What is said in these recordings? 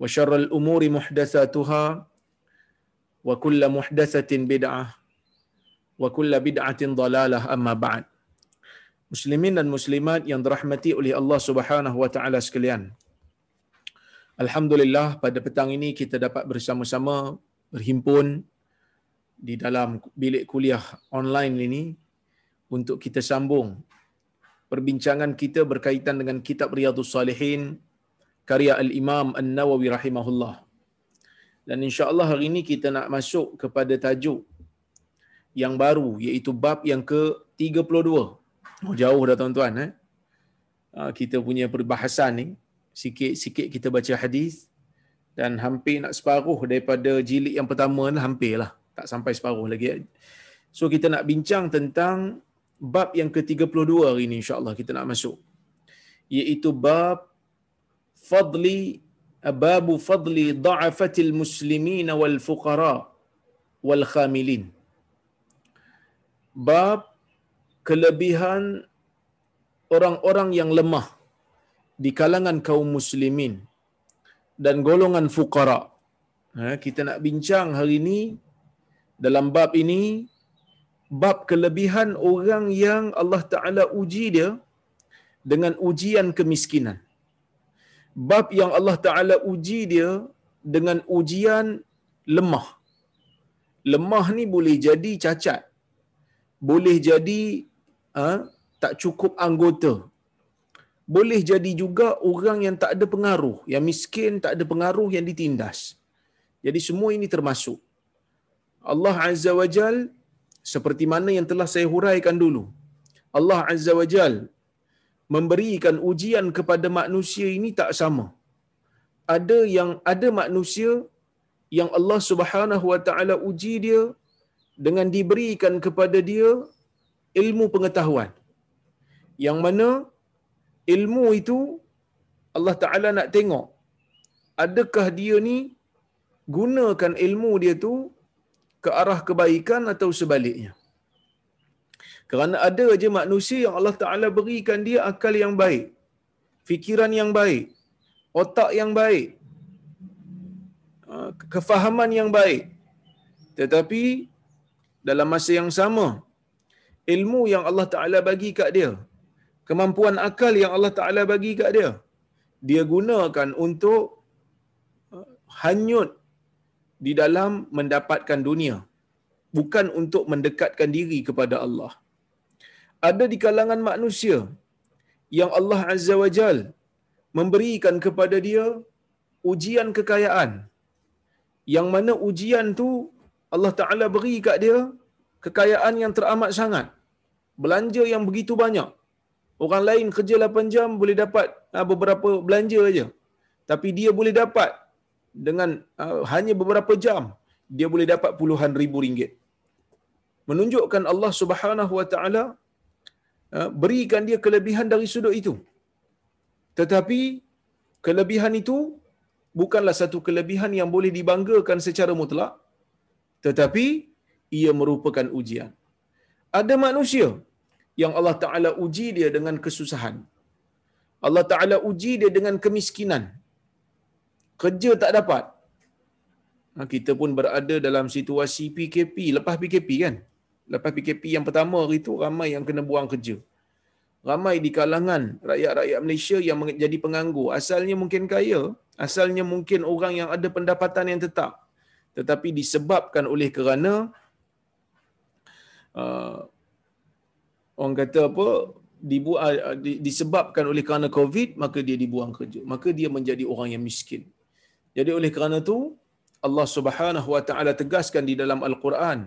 وشر الأمور محدثاتها وكل محدثة بدعة وكل بدعة ضلالة أما بعد Muslimin dan muslimat yang dirahmati oleh Allah Subhanahu wa taala sekalian. Alhamdulillah pada petang ini kita dapat bersama-sama berhimpun di dalam bilik kuliah online ini untuk kita sambung perbincangan kita berkaitan dengan kitab Riyadhus Salihin karya Al-Imam An-Nawawi rahimahullah. Dan insya-Allah hari ini kita nak masuk kepada tajuk yang baru iaitu bab yang ke-32. Oh jauh dah tuan-tuan eh. Kita punya perbahasan ni sikit-sikit kita baca hadis dan hampir nak separuh daripada jilid yang pertama hampirlah tak sampai separuh lagi. So kita nak bincang tentang bab yang ke-32 hari ini insya-Allah kita nak masuk. Iaitu bab fadli babu fadli dha'afatil muslimin wal fuqara wal khamilin. Bab kelebihan orang-orang yang lemah di kalangan kaum muslimin dan golongan fuqara. Ha, kita nak bincang hari ini dalam bab ini bab kelebihan orang yang Allah Taala uji dia dengan ujian kemiskinan. Bab yang Allah Taala uji dia dengan ujian lemah. Lemah ni boleh jadi cacat. Boleh jadi ha, tak cukup anggota. Boleh jadi juga orang yang tak ada pengaruh, yang miskin, tak ada pengaruh yang ditindas. Jadi semua ini termasuk. Allah Azza wa Jal seperti mana yang telah saya huraikan dulu. Allah Azza wa Jal memberikan ujian kepada manusia ini tak sama. Ada yang ada manusia yang Allah Subhanahu wa taala uji dia dengan diberikan kepada dia ilmu pengetahuan. Yang mana ilmu itu Allah Taala nak tengok adakah dia ni gunakan ilmu dia tu ke arah kebaikan atau sebaliknya. Kerana ada aja manusia yang Allah Taala berikan dia akal yang baik, fikiran yang baik, otak yang baik, kefahaman yang baik. Tetapi dalam masa yang sama ilmu yang Allah Taala bagi kat dia, kemampuan akal yang Allah Taala bagi kat dia, dia gunakan untuk hanyut di dalam mendapatkan dunia bukan untuk mendekatkan diri kepada Allah ada di kalangan manusia yang Allah Azza wa Jal memberikan kepada dia ujian kekayaan. Yang mana ujian tu Allah Taala beri kat dia kekayaan yang teramat sangat. Belanja yang begitu banyak. Orang lain kerja 8 jam boleh dapat beberapa belanja aja tapi dia boleh dapat dengan uh, hanya beberapa jam dia boleh dapat puluhan ribu ringgit. Menunjukkan Allah Subhanahu wa taala berikan dia kelebihan dari sudut itu tetapi kelebihan itu bukanlah satu kelebihan yang boleh dibanggakan secara mutlak tetapi ia merupakan ujian. Ada manusia yang Allah Taala uji dia dengan kesusahan. Allah Taala uji dia dengan kemiskinan. Kerja tak dapat. Ha, kita pun berada dalam situasi PKP, lepas PKP kan? Lepas PKP yang pertama itu ramai yang kena buang kerja. Ramai di kalangan rakyat-rakyat Malaysia yang menjadi penganggur. Asalnya mungkin kaya, asalnya mungkin orang yang ada pendapatan yang tetap. Tetapi disebabkan oleh kerana uh, orang kata apa dibu uh, disebabkan oleh kerana covid maka dia dibuang kerja maka dia menjadi orang yang miskin jadi oleh kerana itu Allah Subhanahu wa taala tegaskan di dalam al-Quran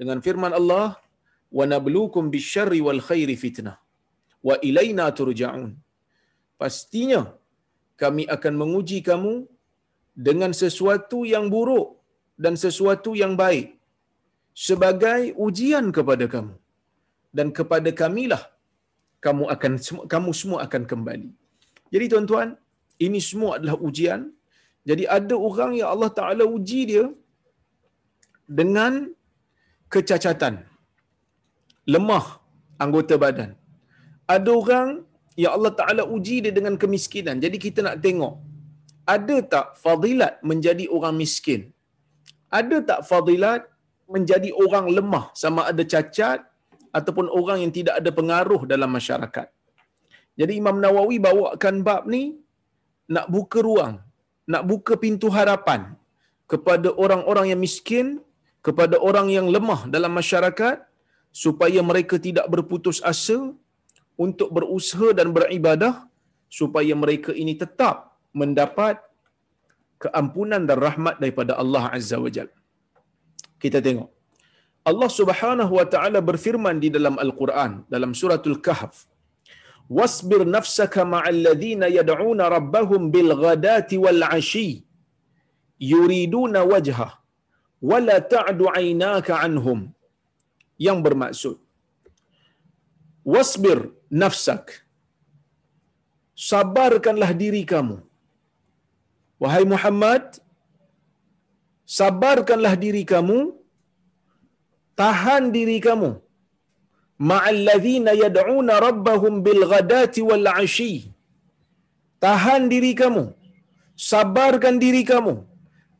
dengan firman Allah wa nabluukum bisyarri wal khairi fitnah wa ilaina turja'un pastinya kami akan menguji kamu dengan sesuatu yang buruk dan sesuatu yang baik sebagai ujian kepada kamu dan kepada kamilah kamu akan kamu semua akan kembali. Jadi tuan-tuan, ini semua adalah ujian. Jadi ada orang yang Allah Taala uji dia dengan kecacatan, lemah anggota badan. Ada orang yang Allah Taala uji dia dengan kemiskinan. Jadi kita nak tengok ada tak fadilat menjadi orang miskin? Ada tak fadilat menjadi orang lemah sama ada cacat ataupun orang yang tidak ada pengaruh dalam masyarakat. Jadi Imam Nawawi bawakan bab ni nak buka ruang, nak buka pintu harapan kepada orang-orang yang miskin, kepada orang yang lemah dalam masyarakat supaya mereka tidak berputus asa untuk berusaha dan beribadah supaya mereka ini tetap mendapat keampunan dan rahmat daripada Allah Azza wa Jalla. Kita tengok. Allah Subhanahu wa taala berfirman di dalam Al-Quran dalam suratul Kahf Wasbir nafsaka ma'al ladhina yad'una rabbahum bil ghadati wal 'ashi yuriduna wajha wa la ta'du 'aynaka 'anhum. Yang bermaksud Wasbir nafsak. Sabarkanlah diri kamu. Wahai Muhammad sabarkanlah diri kamu. Tahan diri kamu. Ma'allazina yad'una rabbahum bil ghadati wal 'ashi. Tahan diri kamu. Sabarkan diri kamu.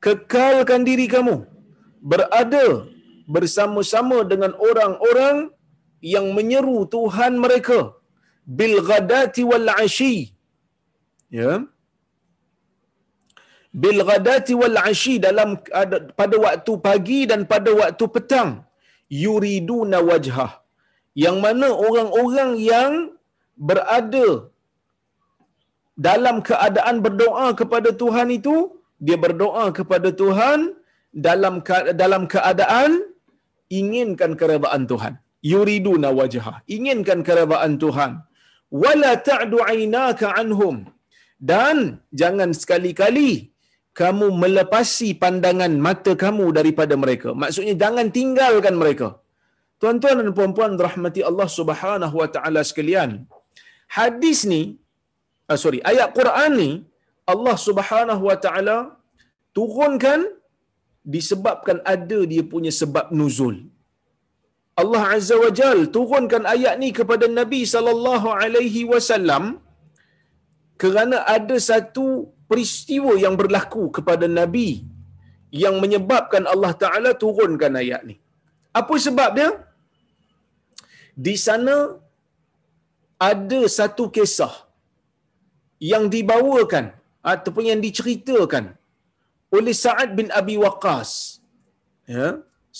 Kekalkan diri kamu berada bersama-sama dengan orang-orang yang menyeru Tuhan mereka. Bil ghadati wal 'ashi. Ya. Bil ghadati wal 'ashi dalam pada waktu pagi dan pada waktu petang. Yuriduna wajhah. Yang mana orang-orang yang berada dalam keadaan berdoa kepada Tuhan itu dia berdoa kepada Tuhan dalam dalam keadaan inginkan keredaan Tuhan yuriduna wajhah inginkan keredaan Tuhan wala ta'du aynaka anhum dan jangan sekali-kali kamu melepasi pandangan mata kamu daripada mereka. Maksudnya jangan tinggalkan mereka. Tuan-tuan dan puan-puan rahmati Allah Subhanahu wa taala sekalian. Hadis ni uh, sorry, ayat Quran ni Allah Subhanahu wa taala turunkan disebabkan ada dia punya sebab nuzul. Allah Azza wa Jal turunkan ayat ni kepada Nabi sallallahu alaihi wasallam kerana ada satu peristiwa yang berlaku kepada Nabi yang menyebabkan Allah Ta'ala turunkan ayat ni. Apa sebab dia? Di sana ada satu kisah yang dibawakan ataupun yang diceritakan oleh Sa'ad bin Abi Waqqas. Ya?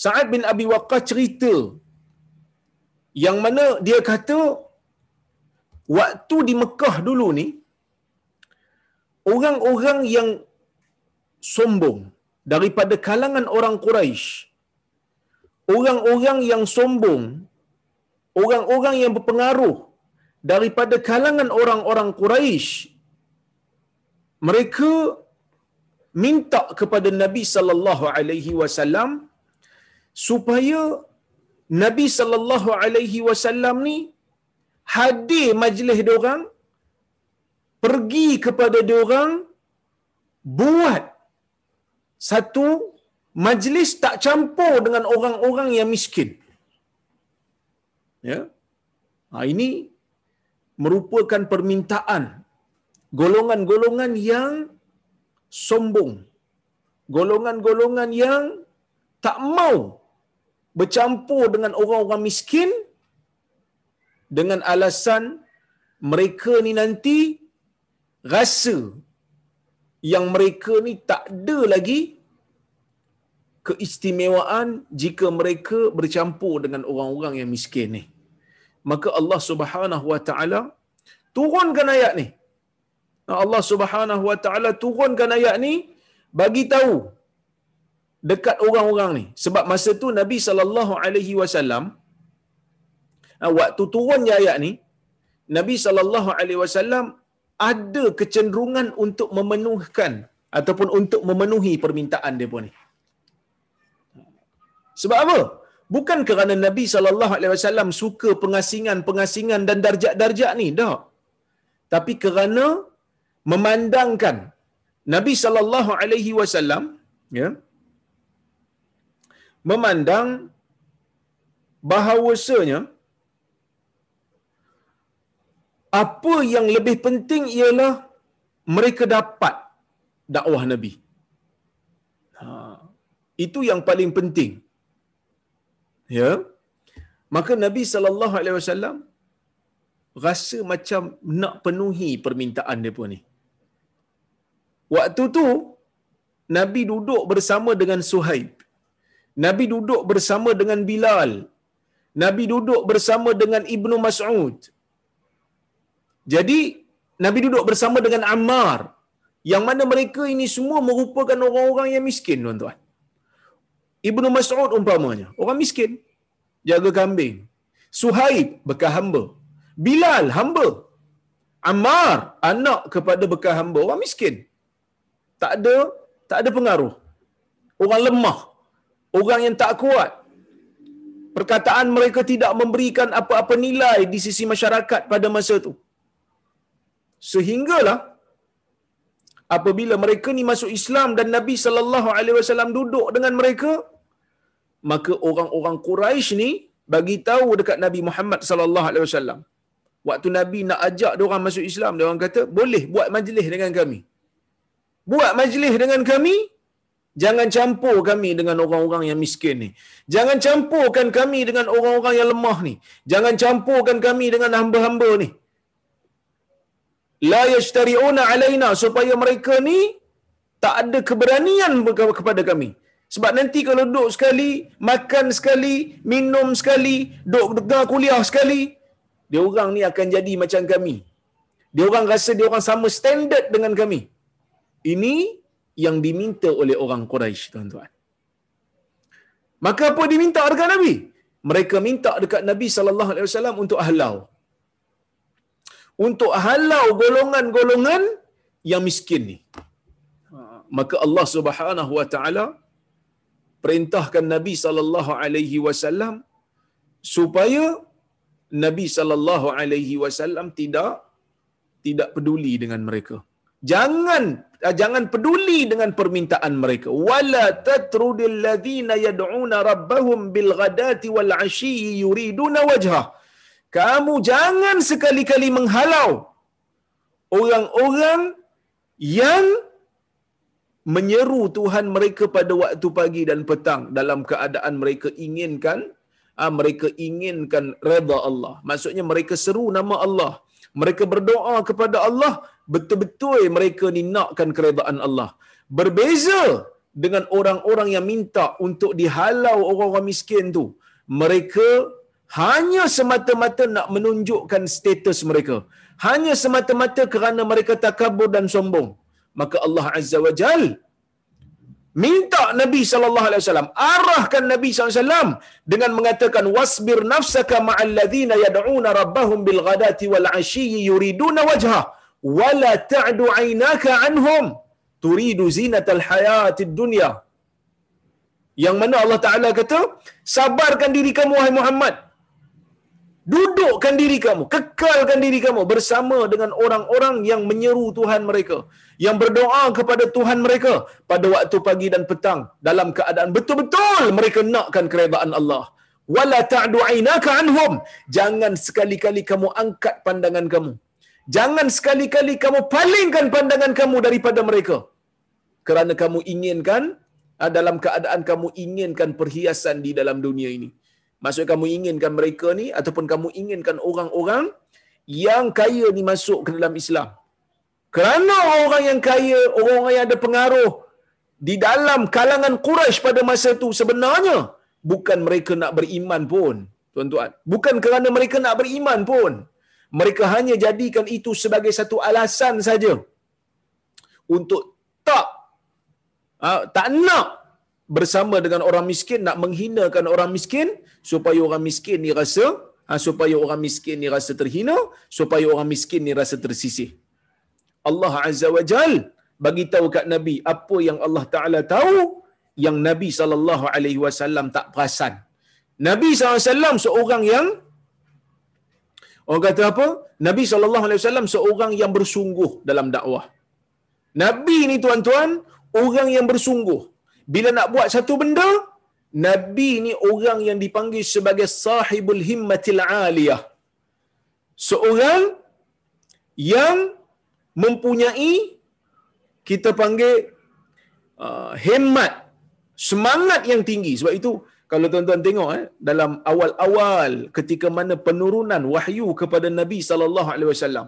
Sa'ad bin Abi Waqqas cerita yang mana dia kata waktu di Mekah dulu ni orang-orang yang sombong daripada kalangan orang Quraisy orang-orang yang sombong orang-orang yang berpengaruh daripada kalangan orang-orang Quraisy mereka minta kepada Nabi sallallahu alaihi wasallam supaya Nabi sallallahu alaihi wasallam ni hadir majlis dia orang pergi kepada dia orang buat satu majlis tak campur dengan orang-orang yang miskin. Ya. Ha, ini merupakan permintaan golongan-golongan yang sombong. Golongan-golongan yang tak mau bercampur dengan orang-orang miskin dengan alasan mereka ni nanti rasa yang mereka ni tak ada lagi keistimewaan jika mereka bercampur dengan orang-orang yang miskin ni. Maka Allah Subhanahu Wa Taala turunkan ayat ni. Allah Subhanahu Wa Taala turunkan ayat ni bagi tahu dekat orang-orang ni. Sebab masa tu Nabi sallallahu alaihi wasallam waktu turunnya ayat ni Nabi sallallahu alaihi wasallam ada kecenderungan untuk memenuhkan ataupun untuk memenuhi permintaan pun ni. Sebab apa? Bukan kerana Nabi sallallahu alaihi wasallam suka pengasingan-pengasingan dan darjat-darjat ni, dah. Tapi kerana memandangkan Nabi sallallahu alaihi wasallam ya memandang bahawasanya apa yang lebih penting ialah mereka dapat dakwah Nabi. Ha, itu yang paling penting. Ya. Maka Nabi sallallahu alaihi wasallam rasa macam nak penuhi permintaan dia pun ni. Waktu tu Nabi duduk bersama dengan Suhaib. Nabi duduk bersama dengan Bilal. Nabi duduk bersama dengan Ibnu Mas'ud. Jadi Nabi duduk bersama dengan Ammar yang mana mereka ini semua merupakan orang-orang yang miskin tuan-tuan. Ibnu Mas'ud umpamanya, orang miskin, jaga kambing. Suhaib bekas hamba. Bilal hamba. Ammar anak kepada bekas hamba, orang miskin. Tak ada tak ada pengaruh. Orang lemah, orang yang tak kuat. Perkataan mereka tidak memberikan apa-apa nilai di sisi masyarakat pada masa itu. Sehinggalah apabila mereka ni masuk Islam dan Nabi sallallahu alaihi wasallam duduk dengan mereka maka orang-orang Quraisy ni bagi tahu dekat Nabi Muhammad sallallahu alaihi wasallam waktu Nabi nak ajak dia orang masuk Islam dia orang kata boleh buat majlis dengan kami buat majlis dengan kami jangan campur kami dengan orang-orang yang miskin ni jangan campurkan kami dengan orang-orang yang lemah ni jangan campurkan kami dengan hamba-hamba ni la yashtari'una alaina supaya mereka ni tak ada keberanian kepada kami sebab nanti kalau duduk sekali, makan sekali, minum sekali, duduk dengar kuliah sekali, dia orang ni akan jadi macam kami. Dia orang rasa dia orang sama standard dengan kami. Ini yang diminta oleh orang Quraisy, tuan-tuan. Maka apa diminta dekat Nabi? Mereka minta dekat Nabi sallallahu alaihi wasallam untuk halau untuk halau golongan-golongan yang miskin ni. Maka Allah Subhanahu wa taala perintahkan Nabi sallallahu alaihi wasallam supaya Nabi sallallahu alaihi wasallam tidak tidak peduli dengan mereka. Jangan jangan peduli dengan permintaan mereka. Wala tatrudil ladzina yad'una rabbahum bil ghadati wal 'ashyi yuriduna wajhah kamu jangan sekali-kali menghalau orang-orang yang menyeru Tuhan mereka pada waktu pagi dan petang dalam keadaan mereka inginkan ah, mereka inginkan redha Allah. Maksudnya mereka seru nama Allah. Mereka berdoa kepada Allah, betul-betul mereka ni nakkan keredaan Allah. Berbeza dengan orang-orang yang minta untuk dihalau orang-orang miskin tu. Mereka hanya semata-mata nak menunjukkan status mereka hanya semata-mata kerana mereka takabur dan sombong maka Allah Azza wa Jal minta Nabi sallallahu alaihi wasallam arahkan Nabi sallallahu alaihi wasallam dengan mengatakan wasbir nafsaka ma'al ladzina yad'una rabbahum bil ghadati wal 'ashyi yuriduna wajha wala ta'du 'ainaka 'anhum turidu zinatal hayatid dunya. Yang mana Allah Taala kata sabarkan diri kamu wahai Muhammad Dudukkan diri kamu, kekalkan diri kamu bersama dengan orang-orang yang menyeru Tuhan mereka, yang berdoa kepada Tuhan mereka pada waktu pagi dan petang dalam keadaan betul-betul mereka nakkan keredaan Allah. Wala ta'du aynaka anhum. Jangan sekali-kali kamu angkat pandangan kamu. Jangan sekali-kali kamu palingkan pandangan kamu daripada mereka. Kerana kamu inginkan ah, dalam keadaan kamu inginkan perhiasan di dalam dunia ini. Maksud kamu inginkan mereka ni ataupun kamu inginkan orang-orang yang kaya ni masuk ke dalam Islam. Kerana orang yang kaya, orang-orang yang ada pengaruh di dalam kalangan Quraisy pada masa itu sebenarnya bukan mereka nak beriman pun, tuan-tuan. Bukan kerana mereka nak beriman pun. Mereka hanya jadikan itu sebagai satu alasan saja untuk tak uh, tak nak bersama dengan orang miskin nak menghinakan orang miskin supaya orang miskin ni rasa ha, supaya orang miskin ni rasa terhina supaya orang miskin ni rasa tersisih. Allah azza wa jal bagi tahu kat nabi apa yang Allah taala tahu yang nabi sallallahu alaihi wasallam tak perasan. Nabi sallallahu alaihi wasallam seorang yang orang kata apa? Nabi sallallahu alaihi wasallam seorang yang bersungguh dalam dakwah. Nabi ni tuan-tuan orang yang bersungguh bila nak buat satu benda nabi ni orang yang dipanggil sebagai sahibul himmatil aliyah. Seorang yang mempunyai kita panggil uh, hemat semangat yang tinggi. Sebab itu kalau tuan-tuan tengok eh dalam awal-awal ketika mana penurunan wahyu kepada Nabi wasallam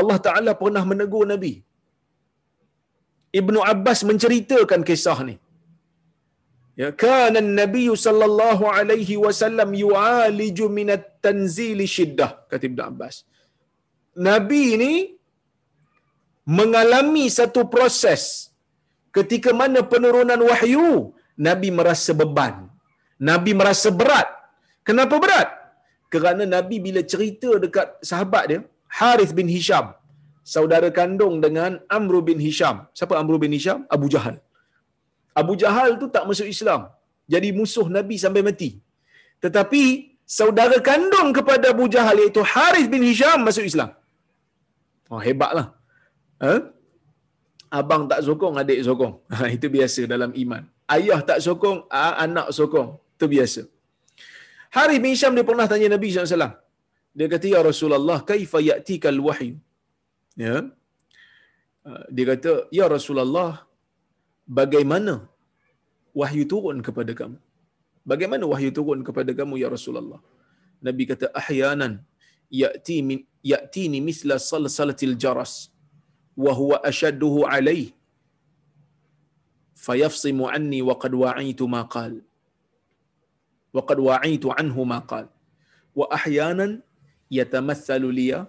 Allah Taala pernah menegur Nabi. Ibnu Abbas menceritakan kisah ni Ya kana Nabi sallallahu alaihi wasallam yu'aliju min at-tanzil shiddah kata Ibnu Abbas. Nabi ini mengalami satu proses ketika mana penurunan wahyu Nabi merasa beban. Nabi merasa berat. Kenapa berat? Kerana Nabi bila cerita dekat sahabat dia, Harith bin Hisham, saudara kandung dengan Amr bin Hisham. Siapa Amr bin Hisham? Abu Jahal. Abu Jahal tu tak masuk Islam. Jadi musuh Nabi sampai mati. Tetapi saudara kandung kepada Abu Jahal iaitu Harith bin Hisham masuk Islam. Oh, hebatlah. Ha? Abang tak sokong, adik sokong. Ha, itu biasa dalam iman. Ayah tak sokong, anak sokong. Itu biasa. Harith bin Hisham dia pernah tanya Nabi SAW. Dia kata, Ya Rasulullah, kaifa ya'tikal wahyu? Ya. Ha, dia kata, Ya Rasulullah, bagaimana wahyu turun kepada kamu? Bagaimana wahyu turun kepada kamu ya Rasulullah? Nabi kata ahyanan ya'ti min ya'tini misla salsalatil jaras wa huwa ashadduhu alai fayafsimu anni wa qad wa'itu ma qal. Wa qad wa'itu anhu ma qal. Wa ahyanan yatamathalu liya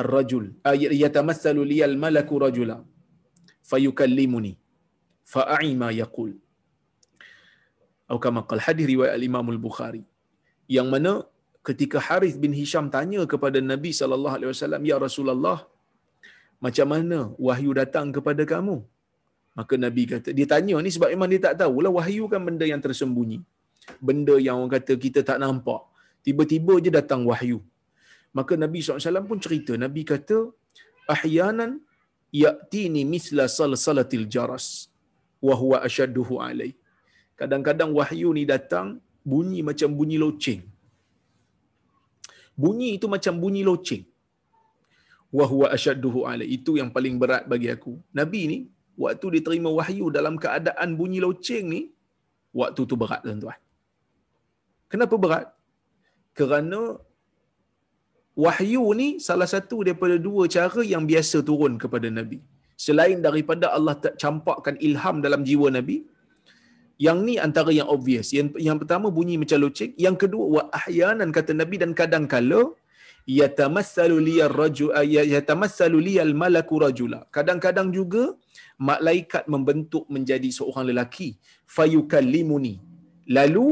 ar-rajul ay yatamathalu liya al-malaku rajula. Fayukallimuni fa'i ma yaqul. Atau kama qal hadis riwayat al-Imam al-Bukhari yang mana ketika Harith bin Hisham tanya kepada Nabi sallallahu alaihi wasallam ya Rasulullah macam mana wahyu datang kepada kamu? Maka Nabi kata dia tanya ni sebab memang dia tak tahu. Lah wahyu kan benda yang tersembunyi. Benda yang orang kata kita tak nampak. Tiba-tiba je datang wahyu. Maka Nabi SAW pun cerita. Nabi kata ahyanan ya'tini misla salsalatil jaras wa huwa ashadduhu alai. Kadang-kadang wahyu ni datang bunyi macam bunyi loceng. Bunyi itu macam bunyi loceng. Wa huwa ashadduhu alai. Itu yang paling berat bagi aku. Nabi ni waktu diterima wahyu dalam keadaan bunyi loceng ni waktu tu berat tuan-tuan. Kenapa berat? Kerana wahyu ni salah satu daripada dua cara yang biasa turun kepada Nabi selain daripada Allah campakkan ilham dalam jiwa Nabi yang ni antara yang obvious. Yang, yang pertama bunyi macam loceng. Yang kedua wa ahyanan kata Nabi dan kadang kala yatamassalu liyar rajul ya, yatamassalu liyal malaku rajula. Kadang-kadang juga malaikat membentuk menjadi seorang lelaki. Fayukallimuni. Lalu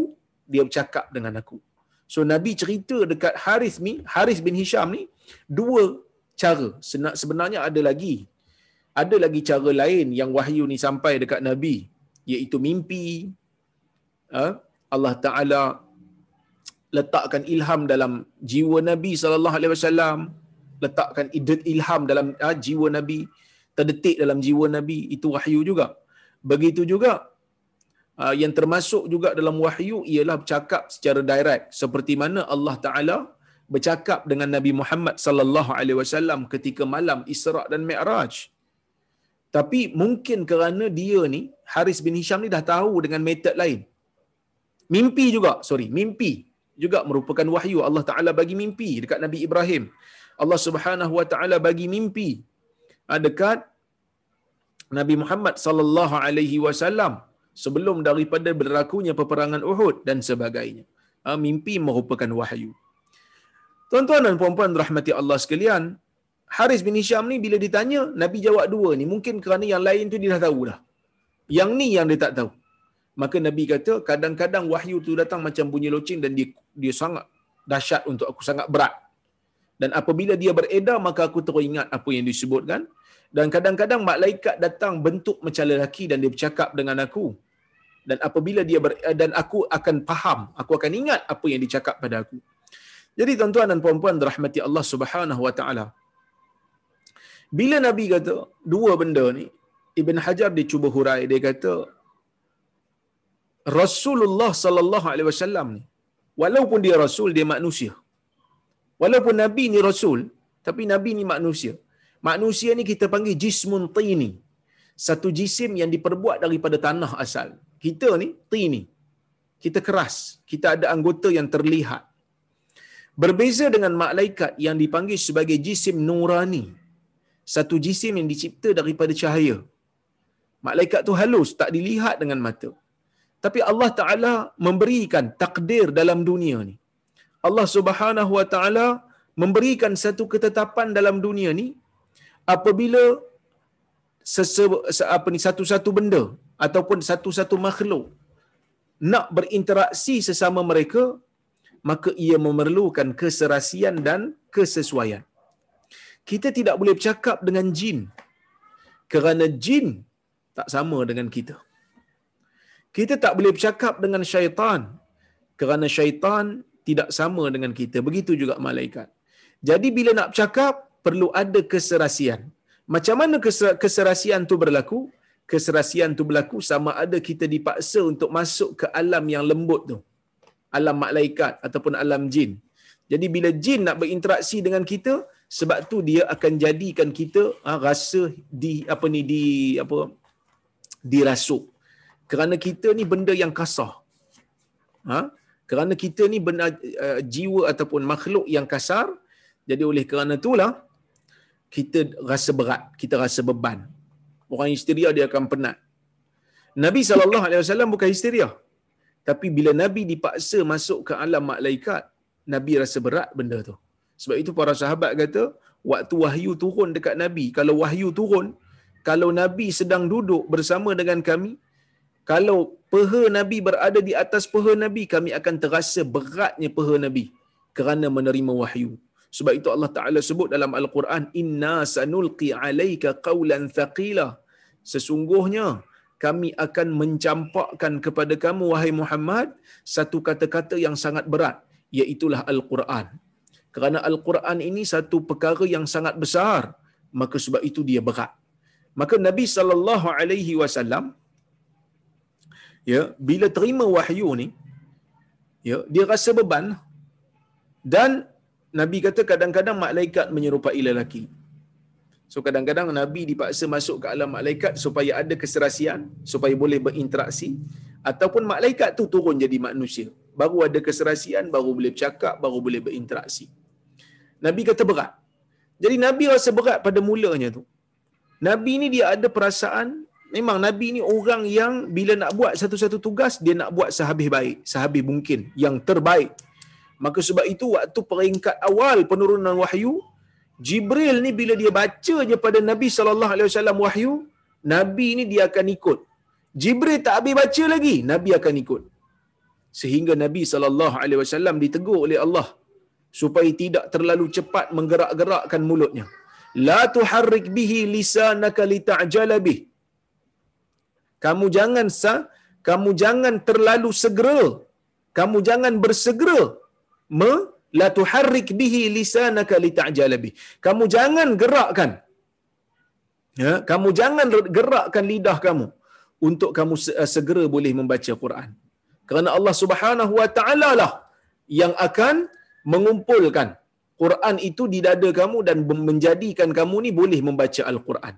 dia bercakap dengan aku. So nabi cerita dekat Haris ni Haris bin Hisham ni dua cara. Sebenarnya ada lagi ada lagi cara lain yang wahyu ni sampai dekat Nabi iaitu mimpi ha? Allah Ta'ala letakkan ilham dalam jiwa Nabi sallallahu alaihi wasallam, letakkan idet ilham dalam uh, jiwa Nabi, terdetik dalam jiwa Nabi, itu wahyu juga. Begitu juga uh, yang termasuk juga dalam wahyu ialah bercakap secara direct seperti mana Allah Taala bercakap dengan Nabi Muhammad sallallahu alaihi wasallam ketika malam Isra dan Mi'raj. Tapi mungkin kerana dia ni Haris bin Hisham ni dah tahu dengan metod lain. Mimpi juga, sorry, mimpi juga merupakan wahyu Allah Taala bagi mimpi dekat Nabi Ibrahim. Allah Subhanahu Wa Taala bagi mimpi ah, dekat Nabi Muhammad sallallahu alaihi wasallam sebelum daripada berlakunya peperangan Uhud dan sebagainya. Ah, mimpi merupakan wahyu. Tuan-tuan dan puan-puan rahmati Allah sekalian, Haris bin Hisham ni bila ditanya, Nabi jawab dua ni. Mungkin kerana yang lain tu dia dah tahu dah. Yang ni yang dia tak tahu. Maka Nabi kata, kadang-kadang wahyu tu datang macam bunyi loceng dan dia dia sangat dahsyat untuk aku, sangat berat. Dan apabila dia beredar, maka aku teringat apa yang disebutkan. Dan kadang-kadang malaikat datang bentuk macam lelaki dan dia bercakap dengan aku. Dan apabila dia ber, dan aku akan faham, aku akan ingat apa yang dicakap pada aku. Jadi tuan-tuan dan puan-puan rahmati Allah Subhanahu wa taala. Bila Nabi kata dua benda ni, Ibn Hajar dia cuba hurai dia kata Rasulullah sallallahu alaihi wasallam ni walaupun dia rasul dia manusia. Walaupun nabi ni rasul tapi nabi ni manusia. Manusia ni kita panggil jismun tini. Satu jisim yang diperbuat daripada tanah asal. Kita ni tini. Kita keras. Kita ada anggota yang terlihat. Berbeza dengan malaikat yang dipanggil sebagai jisim nurani. Satu jisim yang dicipta daripada cahaya. Malaikat tu halus, tak dilihat dengan mata. Tapi Allah Ta'ala memberikan takdir dalam dunia ni. Allah Subhanahu Wa Ta'ala memberikan satu ketetapan dalam dunia ni apabila sese, apa ni satu-satu benda ataupun satu-satu makhluk nak berinteraksi sesama mereka maka ia memerlukan keserasian dan kesesuaian. Kita tidak boleh bercakap dengan jin kerana jin tak sama dengan kita. Kita tak boleh bercakap dengan syaitan kerana syaitan tidak sama dengan kita. Begitu juga malaikat. Jadi bila nak bercakap, perlu ada keserasian. Macam mana keserasian tu berlaku? Keserasian tu berlaku sama ada kita dipaksa untuk masuk ke alam yang lembut tu. Alam malaikat ataupun alam jin. Jadi bila jin nak berinteraksi dengan kita, sebab tu dia akan jadikan kita ha, rasa di apa ni di apa dirasuk kerana kita ni benda yang kasar. Ha? Kerana kita ni benda uh, jiwa ataupun makhluk yang kasar, jadi oleh kerana itulah kita rasa berat, kita rasa beban. Orang histeria dia akan penat. Nabi SAW bukan histeria. Tapi bila Nabi dipaksa masuk ke alam malaikat, Nabi rasa berat benda tu. Sebab itu para sahabat kata, waktu wahyu turun dekat Nabi, kalau wahyu turun, kalau Nabi sedang duduk bersama dengan kami, kalau peha Nabi berada di atas peha Nabi, kami akan terasa beratnya peha Nabi kerana menerima wahyu. Sebab itu Allah Ta'ala sebut dalam Al-Quran, Inna sanulqi alaika qawlan thaqila. Sesungguhnya, kami akan mencampakkan kepada kamu, wahai Muhammad, satu kata-kata yang sangat berat, iaitulah Al-Quran. Kerana Al-Quran ini satu perkara yang sangat besar, maka sebab itu dia berat. Maka Nabi sallallahu alaihi wasallam ya bila terima wahyu ni ya dia rasa beban. Dan nabi kata kadang-kadang malaikat menyerupai lelaki. So kadang-kadang nabi dipaksa masuk ke alam malaikat supaya ada keserasian supaya boleh berinteraksi. Ataupun malaikat tu turun jadi manusia. Baru ada keserasian baru boleh bercakap baru boleh berinteraksi nabi kata berat jadi nabi rasa berat pada mulanya tu nabi ni dia ada perasaan memang Nabi ni orang yang bila nak buat satu-satu tugas, dia nak buat sehabis baik, sehabis mungkin, yang terbaik. Maka sebab itu waktu peringkat awal penurunan wahyu, Jibril ni bila dia baca je pada Nabi wasallam wahyu, Nabi ni dia akan ikut. Jibril tak habis baca lagi, Nabi akan ikut. Sehingga Nabi wasallam ditegur oleh Allah supaya tidak terlalu cepat menggerak-gerakkan mulutnya. La tuharrik bihi lisanaka lita'jala bihi kamu jangan sa kamu jangan terlalu segera kamu jangan bersegera me la tuharrik bihi lisanaka lita'jala bih. Kamu jangan gerakkan ya, kamu jangan gerakkan lidah kamu untuk kamu eh, segera boleh membaca Quran. Kerana Allah Subhanahu wa taala lah yang akan mengumpulkan Quran itu di dada kamu dan menjadikan kamu ni boleh membaca Al-Quran.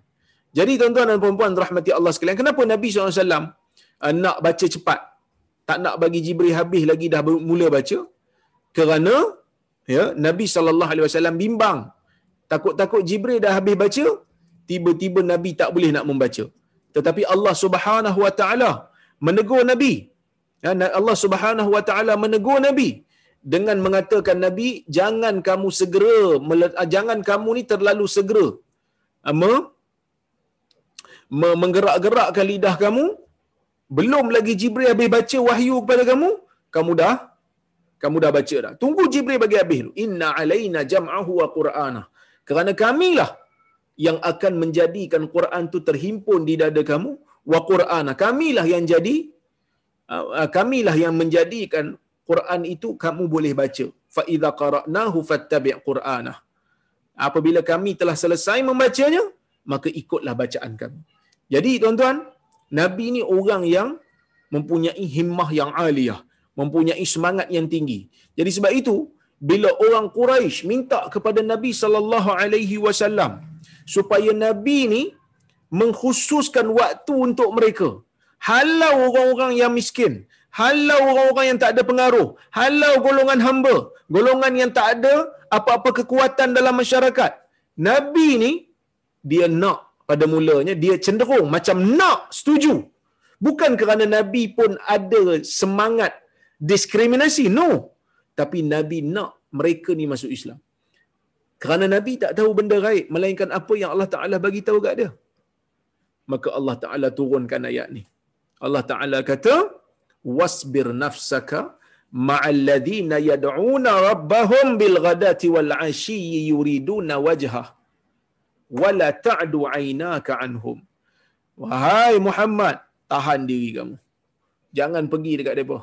Jadi tuan-tuan dan puan-puan rahmati Allah sekalian, kenapa Nabi SAW uh, nak baca cepat? Tak nak bagi Jibril habis lagi dah mula baca? Kerana ya, Nabi SAW bimbang. Takut-takut Jibril dah habis baca, tiba-tiba Nabi tak boleh nak membaca. Tetapi Allah Subhanahu Wa Taala menegur Nabi. Ya, Allah Subhanahu Wa Taala menegur Nabi dengan mengatakan Nabi jangan kamu segera ah, jangan kamu ni terlalu segera ama menggerak-gerakkan lidah kamu. Belum lagi Jibril habis baca wahyu kepada kamu kamu dah kamu dah baca dah. Tunggu Jibril bagi habis dulu. Inna alaina jam'ahu wa qur'ana kerana kamilah yang akan menjadikan Quran tu terhimpun di dada kamu wa qur'ana kamilah yang jadi ah, kamilah yang menjadikan Quran itu kamu boleh baca. Fa idza qara'nahu fattabi' Qur'anah. Apabila kami telah selesai membacanya, maka ikutlah bacaan kami. Jadi tuan-tuan, Nabi ni orang yang mempunyai himmah yang aliyah, mempunyai semangat yang tinggi. Jadi sebab itu, bila orang Quraisy minta kepada Nabi sallallahu alaihi wasallam supaya Nabi ni mengkhususkan waktu untuk mereka, halau orang-orang yang miskin, halau orang-orang yang tak ada pengaruh, halau golongan hamba, golongan yang tak ada apa-apa kekuatan dalam masyarakat. Nabi ni dia nak pada mulanya dia cenderung macam nak setuju. Bukan kerana Nabi pun ada semangat diskriminasi, no. Tapi Nabi nak mereka ni masuk Islam. Kerana Nabi tak tahu benda gaib melainkan apa yang Allah Taala bagi tahu kat dia. Maka Allah Taala turunkan ayat ni. Allah Taala kata, wasbir nafsaka ma'al ladhina yad'una rabbahum bil ghadati wal 'ashiyyi yuriduna wajha wala ta'du 'ainaka anhum. Wahai Muhammad tahan diri kamu. Jangan pergi dekat depa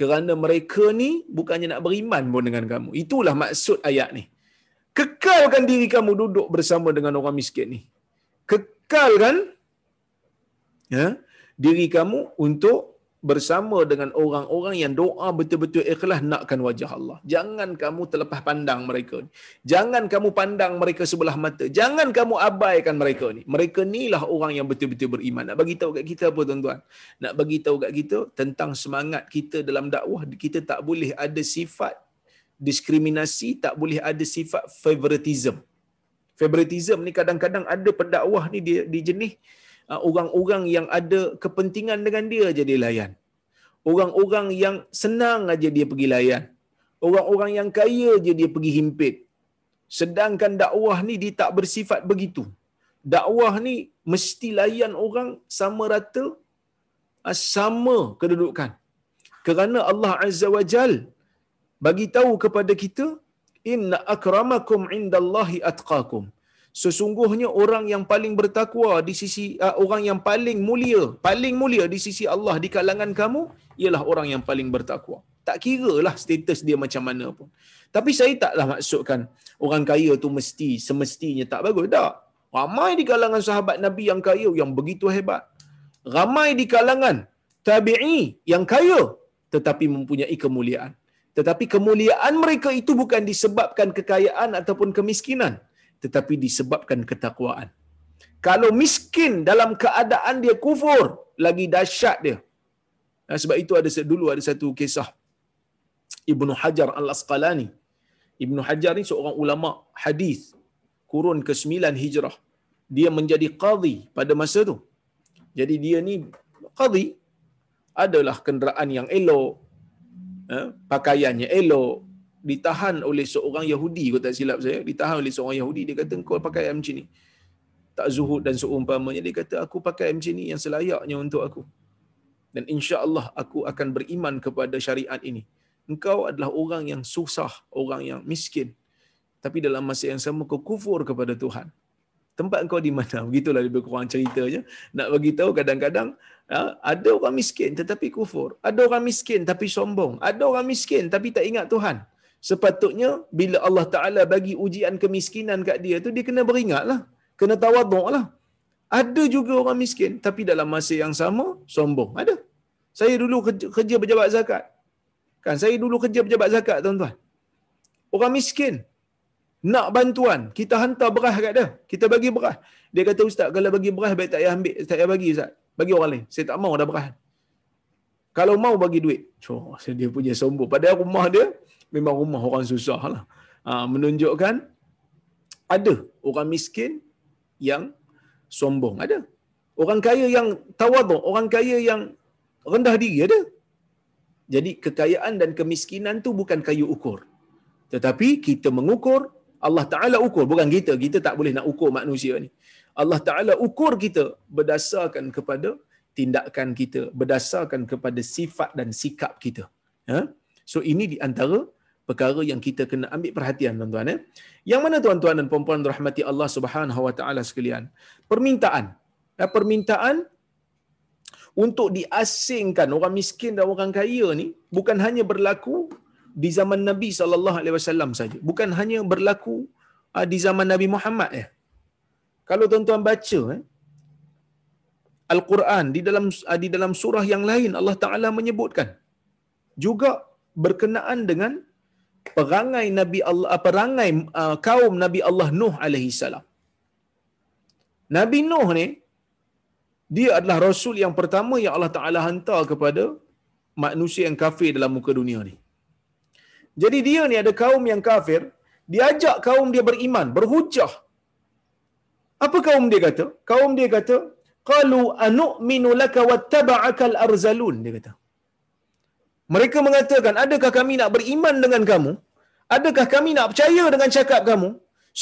kerana mereka ni bukannya nak beriman pun dengan kamu. Itulah maksud ayat ni. Kekalkan diri kamu duduk bersama dengan orang miskin ni. Kekalkan ya diri kamu untuk bersama dengan orang-orang yang doa betul-betul ikhlas nakkan wajah Allah. Jangan kamu terlepas pandang mereka ni. Jangan kamu pandang mereka sebelah mata. Jangan kamu abaikan mereka ni. Mereka ni lah orang yang betul-betul beriman. Nak bagi tahu kat kita apa tuan-tuan? Nak bagi tahu kat kita tentang semangat kita dalam dakwah. Kita tak boleh ada sifat diskriminasi, tak boleh ada sifat favoritism. Favoritism ni kadang-kadang ada pendakwah ni dia di jenis orang-orang yang ada kepentingan dengan dia jadi layan. Orang-orang yang senang aja dia pergi layan. Orang-orang yang kaya aja dia pergi himpit. Sedangkan dakwah ni dia tak bersifat begitu. Dakwah ni mesti layan orang sama rata, ah, sama kedudukan. Kerana Allah Azza wa Jal bagi tahu kepada kita, inna akramakum indallahi atqakum sesungguhnya orang yang paling bertakwa di sisi uh, orang yang paling mulia paling mulia di sisi Allah di kalangan kamu ialah orang yang paling bertakwa. Tak kira lah status dia macam mana pun. Tapi saya taklah maksudkan orang kaya tu mesti semestinya tak bagus. Tak. Ramai di kalangan sahabat nabi yang kaya yang begitu hebat. Ramai di kalangan tabi'i yang kaya tetapi mempunyai kemuliaan. Tetapi kemuliaan mereka itu bukan disebabkan kekayaan ataupun kemiskinan tetapi disebabkan ketakwaan. Kalau miskin dalam keadaan dia kufur, lagi dahsyat dia. Nah, sebab itu ada dulu ada satu kisah Ibnu Hajar Al-Asqalani. Ibnu Hajar ni seorang ulama hadis kurun ke-9 Hijrah. Dia menjadi qadhi pada masa tu. Jadi dia ni qadhi adalah kenderaan yang elok, eh, pakaiannya elok, ditahan oleh seorang Yahudi kalau tak silap saya ditahan oleh seorang Yahudi dia kata kau pakai macam ni. Tak zuhud dan seumpamanya dia kata aku pakai macam ni yang selayaknya untuk aku. Dan insya-Allah aku akan beriman kepada syariat ini. Engkau adalah orang yang susah orang yang miskin. Tapi dalam masa yang sama kau kufur kepada Tuhan. Tempat kau di mana? Begitulah lebih kurang ceritanya. Nak bagi tahu kadang-kadang ha, ada orang miskin tetapi kufur. Ada orang miskin tapi sombong. Ada orang miskin tapi tak ingat Tuhan sepatutnya bila Allah Ta'ala bagi ujian kemiskinan kat dia tu, dia kena beringatlah. Kena tawaduk lah. Ada juga orang miskin, tapi dalam masa yang sama, sombong. Ada. Saya dulu kerja, kerja pejabat zakat. Kan, saya dulu kerja pejabat zakat, tuan-tuan. Orang miskin, nak bantuan, kita hantar beras kat dia. Kita bagi beras. Dia kata, Ustaz, kalau bagi beras, baik tak payah ambil, tak payah bagi, Ustaz. Bagi orang lain. Saya tak mau dah beras. Kalau mau bagi duit. Oh, dia punya sombong. Padahal rumah dia, memang rumah orang susah lah. Ha, menunjukkan, ada orang miskin yang sombong. Ada. Orang kaya yang tawaduk, orang kaya yang rendah diri ada. Jadi kekayaan dan kemiskinan tu bukan kayu ukur. Tetapi kita mengukur, Allah Ta'ala ukur. Bukan kita, kita tak boleh nak ukur manusia ni. Allah Ta'ala ukur kita berdasarkan kepada tindakan kita, berdasarkan kepada sifat dan sikap kita. Ha? So ini di antara perkara yang kita kena ambil perhatian tuan-tuan ya. Yang mana tuan-tuan dan puan-puan rahmati Allah Subhanahu wa taala sekalian? Permintaan. Ya, permintaan untuk diasingkan orang miskin dan orang kaya ni bukan hanya berlaku di zaman Nabi sallallahu alaihi wasallam saja. Bukan hanya berlaku uh, di zaman Nabi Muhammad ya. Kalau tuan-tuan baca eh, Al-Quran di dalam uh, di dalam surah yang lain Allah Taala menyebutkan juga berkenaan dengan perangai Nabi Allah uh, perangai uh, kaum Nabi Allah Nuh alaihi salam. Nabi Nuh ni dia adalah rasul yang pertama yang Allah Taala hantar kepada manusia yang kafir dalam muka dunia ni. Jadi dia ni ada kaum yang kafir, dia ajak kaum dia beriman, berhujah. Apa kaum dia kata? Kaum dia kata, "Qalu anu'minu laka wattaba'aka al-arzalun." Dia kata. Mereka mengatakan, adakah kami nak beriman dengan kamu? Adakah kami nak percaya dengan cakap kamu?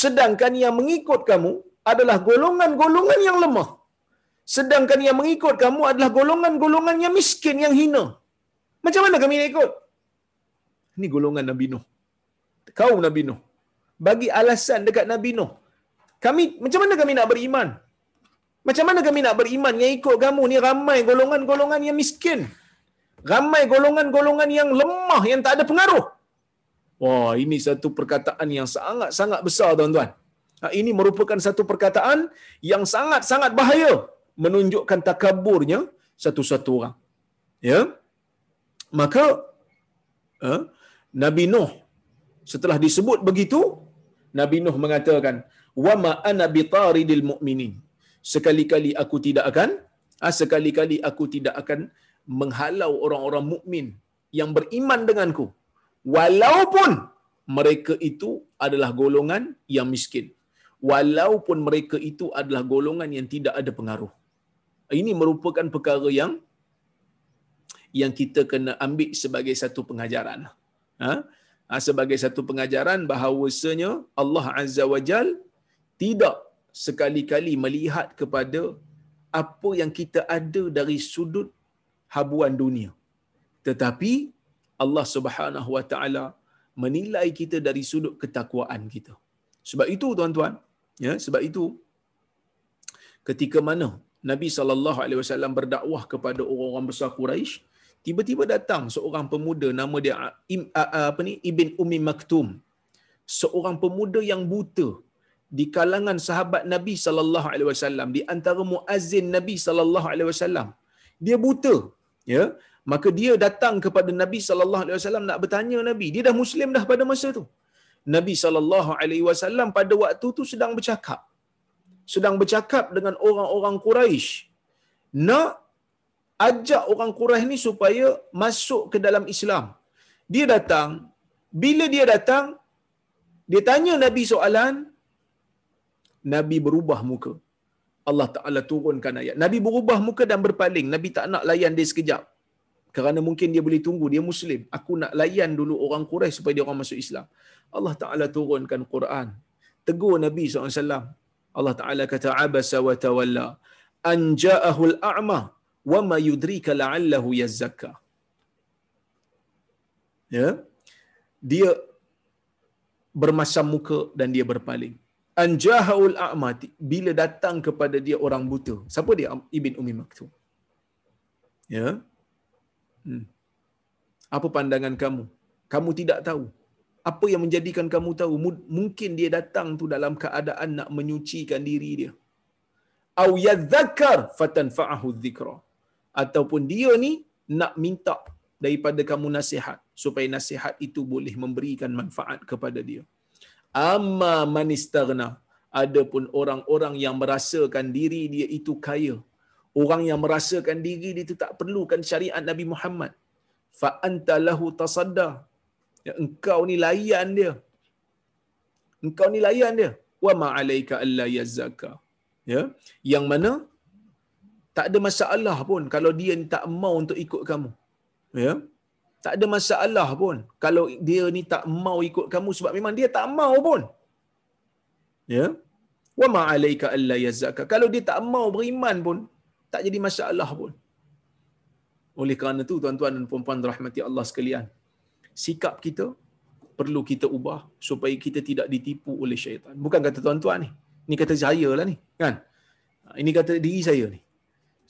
Sedangkan yang mengikut kamu adalah golongan-golongan yang lemah. Sedangkan yang mengikut kamu adalah golongan-golongan yang miskin, yang hina. Macam mana kami nak ikut? Ini golongan Nabi Nuh. Kaum Nabi Nuh. Bagi alasan dekat Nabi Nuh. Kami, macam mana kami nak beriman? Macam mana kami nak beriman yang ikut kamu ni ramai golongan-golongan yang miskin ramai golongan-golongan yang lemah yang tak ada pengaruh. Wah, ini satu perkataan yang sangat-sangat besar tuan-tuan. Ha, ini merupakan satu perkataan yang sangat-sangat bahaya menunjukkan takaburnya satu-satu orang. Ya. Maka ha, Nabi Nuh setelah disebut begitu Nabi Nuh mengatakan wa ma ana bitaridil mu'minin. Sekali-kali aku tidak akan ha, sekali-kali aku tidak akan menghalau orang-orang mukmin yang beriman denganku. Walaupun mereka itu adalah golongan yang miskin. Walaupun mereka itu adalah golongan yang tidak ada pengaruh. Ini merupakan perkara yang yang kita kena ambil sebagai satu pengajaran. Ha? ha sebagai satu pengajaran bahawasanya Allah Azza wa Jal tidak sekali-kali melihat kepada apa yang kita ada dari sudut habuan dunia. Tetapi Allah Subhanahu Wa Taala menilai kita dari sudut ketakwaan kita. Sebab itu tuan-tuan, ya, sebab itu ketika mana Nabi sallallahu alaihi wasallam berdakwah kepada orang-orang besar Quraisy, tiba-tiba datang seorang pemuda nama dia apa ni Ibn Ummi Maktum. Seorang pemuda yang buta di kalangan sahabat Nabi sallallahu alaihi wasallam di antara muazzin Nabi sallallahu alaihi wasallam. Dia buta ya? Maka dia datang kepada Nabi sallallahu alaihi wasallam nak bertanya Nabi. Dia dah muslim dah pada masa tu. Nabi sallallahu alaihi wasallam pada waktu tu sedang bercakap. Sedang bercakap dengan orang-orang Quraisy. Nak ajak orang Quraisy ni supaya masuk ke dalam Islam. Dia datang. Bila dia datang dia tanya Nabi soalan Nabi berubah muka Allah Ta'ala turunkan ayat. Nabi berubah muka dan berpaling. Nabi tak nak layan dia sekejap. Kerana mungkin dia boleh tunggu, dia Muslim. Aku nak layan dulu orang Quraisy supaya dia orang masuk Islam. Allah Ta'ala turunkan Quran. Tegur Nabi SAW. Allah Ta'ala kata, Abasa wa tawalla. Anja'ahul a'ma. Wa ma yudrika la'allahu yazzaka. Ya. Dia bermasam muka dan dia berpaling anjahaul a'mati bila datang kepada dia orang buta. Siapa dia? Ibn ummi maktum. Ya? Hmm. apa pandangan kamu? Kamu tidak tahu. Apa yang menjadikan kamu tahu? Mungkin dia datang tu dalam keadaan nak menyucikan diri dia. Au yadhakkar fatanfa'ahu dhikra. Ataupun dia ni nak minta daripada kamu nasihat supaya nasihat itu boleh memberikan manfaat kepada dia amma man istaghna. Adapun orang-orang yang merasakan diri dia itu kaya. Orang yang merasakan diri dia itu tak perlukan syariat Nabi Muhammad. Fa anta lahu tasadda. Ya, engkau ni layan dia. Engkau ni layan dia. Wa ma alayka alla yazaka. Ya yang mana tak ada masalah pun kalau dia tak mau untuk ikut kamu. Ya tak ada masalah pun kalau dia ni tak mau ikut kamu sebab memang dia tak mau pun. Ya? Wa ma alayka alla yazaka kalau dia tak mau beriman pun tak jadi masalah pun. Oleh kerana tu tuan-tuan dan puan-puan rahmati Allah sekalian sikap kita perlu kita ubah supaya kita tidak ditipu oleh syaitan. Bukan kata tuan-tuan ni. Ni kata saya lah ni kan? Ini kata diri saya ni.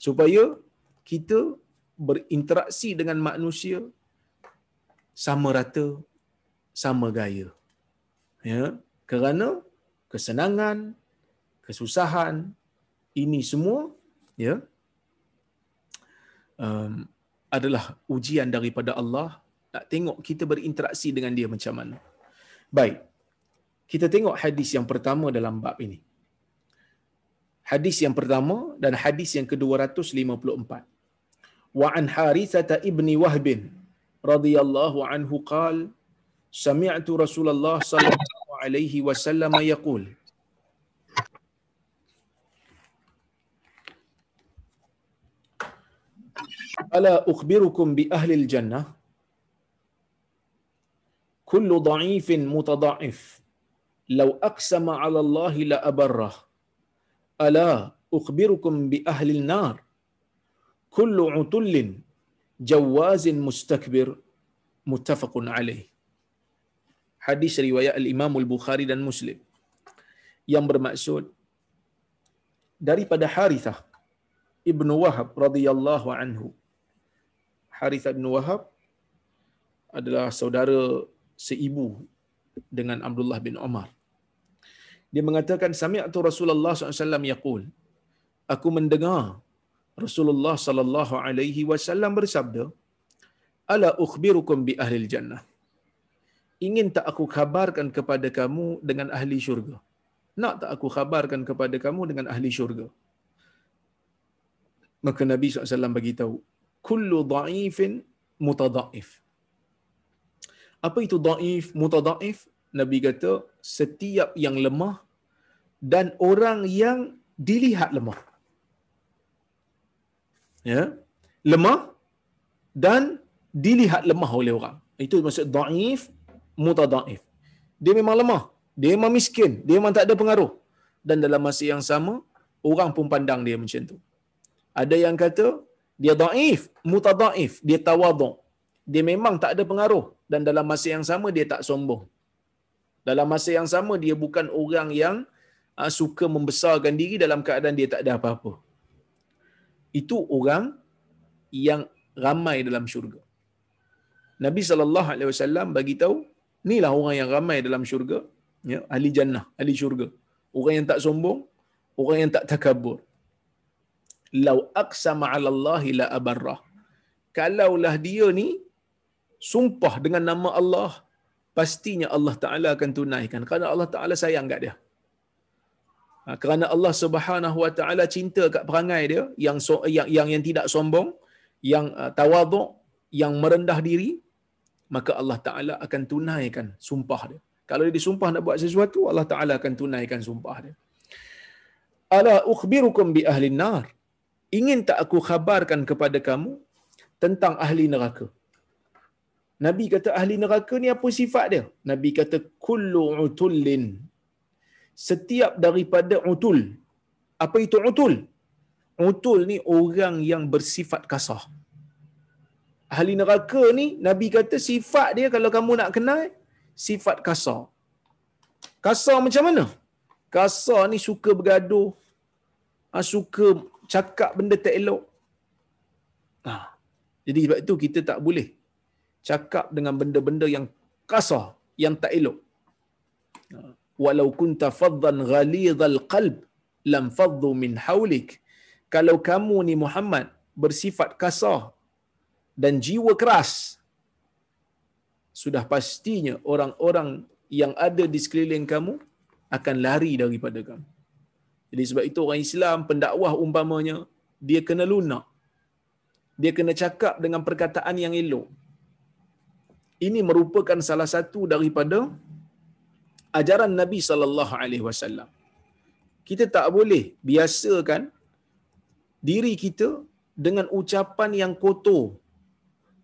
Supaya kita berinteraksi dengan manusia sama rata sama gaya. Ya kerana kesenangan kesusahan ini semua ya um, adalah ujian daripada Allah nak tengok kita berinteraksi dengan dia macam mana. Baik kita tengok hadis yang pertama dalam bab ini. Hadis yang pertama dan hadis yang ke-254. Wa an harithah ibni wahb radhiyallahu anhu qal sami'tu rasulullah sallallahu alaihi wasallam yaqul ala ukhbirukum bi ahli al-jannah kullu dha'ifin mutadha'if law aqsama 'ala Allah la abarrah ala ukhbirukum bi ahli an-nar kullu utullin jawazin mustakbir muttafaqun alaih. Hadis riwayat al-Imam al-Bukhari dan Muslim. Yang bermaksud daripada Harithah ibnu Wahab radhiyallahu anhu. Harithah ibnu Wahab adalah saudara seibu dengan Abdullah bin Umar dia mengatakan sami'tu Rasulullah SAW yaqul aku mendengar Rasulullah sallallahu alaihi wasallam bersabda ala ukhbirukum bi ahli jannah? Ingin tak aku khabarkan kepada kamu dengan ahli syurga? Nak tak aku khabarkan kepada kamu dengan ahli syurga? Maka Nabi SAW tahu kullu dha'ifin mutadha'if apa itu dha'if mutadha'if Nabi kata setiap yang lemah dan orang yang dilihat lemah. Ya. Lemah dan dilihat lemah oleh orang. Itu maksud dhaif mutadhaif. Dia memang lemah, dia memang miskin, dia memang tak ada pengaruh. Dan dalam masa yang sama, orang pun pandang dia macam tu. Ada yang kata dia dhaif, mutadhaif, dia tawadhu. Dia memang tak ada pengaruh dan dalam masa yang sama dia tak sombong. Dalam masa yang sama dia bukan orang yang uh, suka membesarkan diri dalam keadaan dia tak ada apa-apa. Itu orang yang ramai dalam syurga. Nabi sallallahu alaihi wasallam bagi tahu, inilah orang yang ramai dalam syurga, ya, ahli jannah, ahli syurga. Orang yang tak sombong, orang yang tak takabur. Lau aqsama 'ala Allah la abarrah. Kalaulah dia ni sumpah dengan nama Allah, pastinya Allah Taala akan tunaikan kerana Allah Taala sayang kat dia. Ha, kerana Allah Subhanahu Wa Taala cinta kat perangai dia yang yang, yang yang tidak sombong, yang uh, tawaduk, yang merendah diri, maka Allah Taala akan tunaikan sumpah dia. Kalau dia disumpah nak buat sesuatu, Allah Taala akan tunaikan sumpah dia. Ala ukhbirukum bi ahli nar. Ingin tak aku khabarkan kepada kamu tentang ahli neraka? Nabi kata ahli neraka ni apa sifat dia? Nabi kata kullu utullin. Setiap daripada utul. Apa itu utul? Utul ni orang yang bersifat kasar. Ahli neraka ni Nabi kata sifat dia kalau kamu nak kenal sifat kasar. Kasar macam mana? Kasar ni suka bergaduh. Ah, suka cakap benda tak elok. Ha. Jadi sebab itu kita tak boleh cakap dengan benda-benda yang kasar, yang tak elok. Walau kunta faddan ghalidhal qalb lam faddu min hawlik. Kalau kamu ni Muhammad bersifat kasar dan jiwa keras, sudah pastinya orang-orang yang ada di sekeliling kamu akan lari daripada kamu. Jadi sebab itu orang Islam pendakwah umpamanya dia kena lunak. Dia kena cakap dengan perkataan yang elok. Ini merupakan salah satu daripada ajaran Nabi sallallahu alaihi wasallam. Kita tak boleh biasakan diri kita dengan ucapan yang kotor.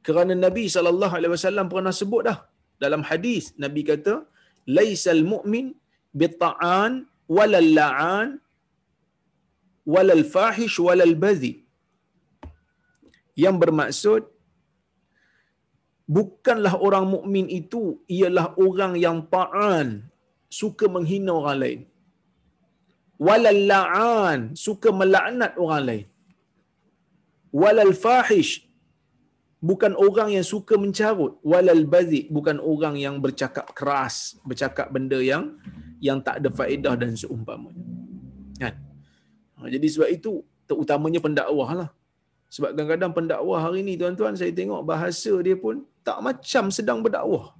Kerana Nabi sallallahu alaihi wasallam pernah sebut dah dalam hadis Nabi kata laisal mu'min bitta'an walal la'an walal fahish walal badhi yang bermaksud bukanlah orang mukmin itu ialah orang yang ta'an suka menghina orang lain. Walal la'an suka melaknat orang lain. Walal fahish bukan orang yang suka mencarut. Walal bazik bukan orang yang bercakap keras bercakap benda yang yang tak ada faedah dan seumpamanya. Kan? Ha, jadi sebab itu terutamanya pendakwah lah. Sebab kadang-kadang pendakwah hari ni tuan-tuan saya tengok bahasa dia pun tak macam sedang berdakwah.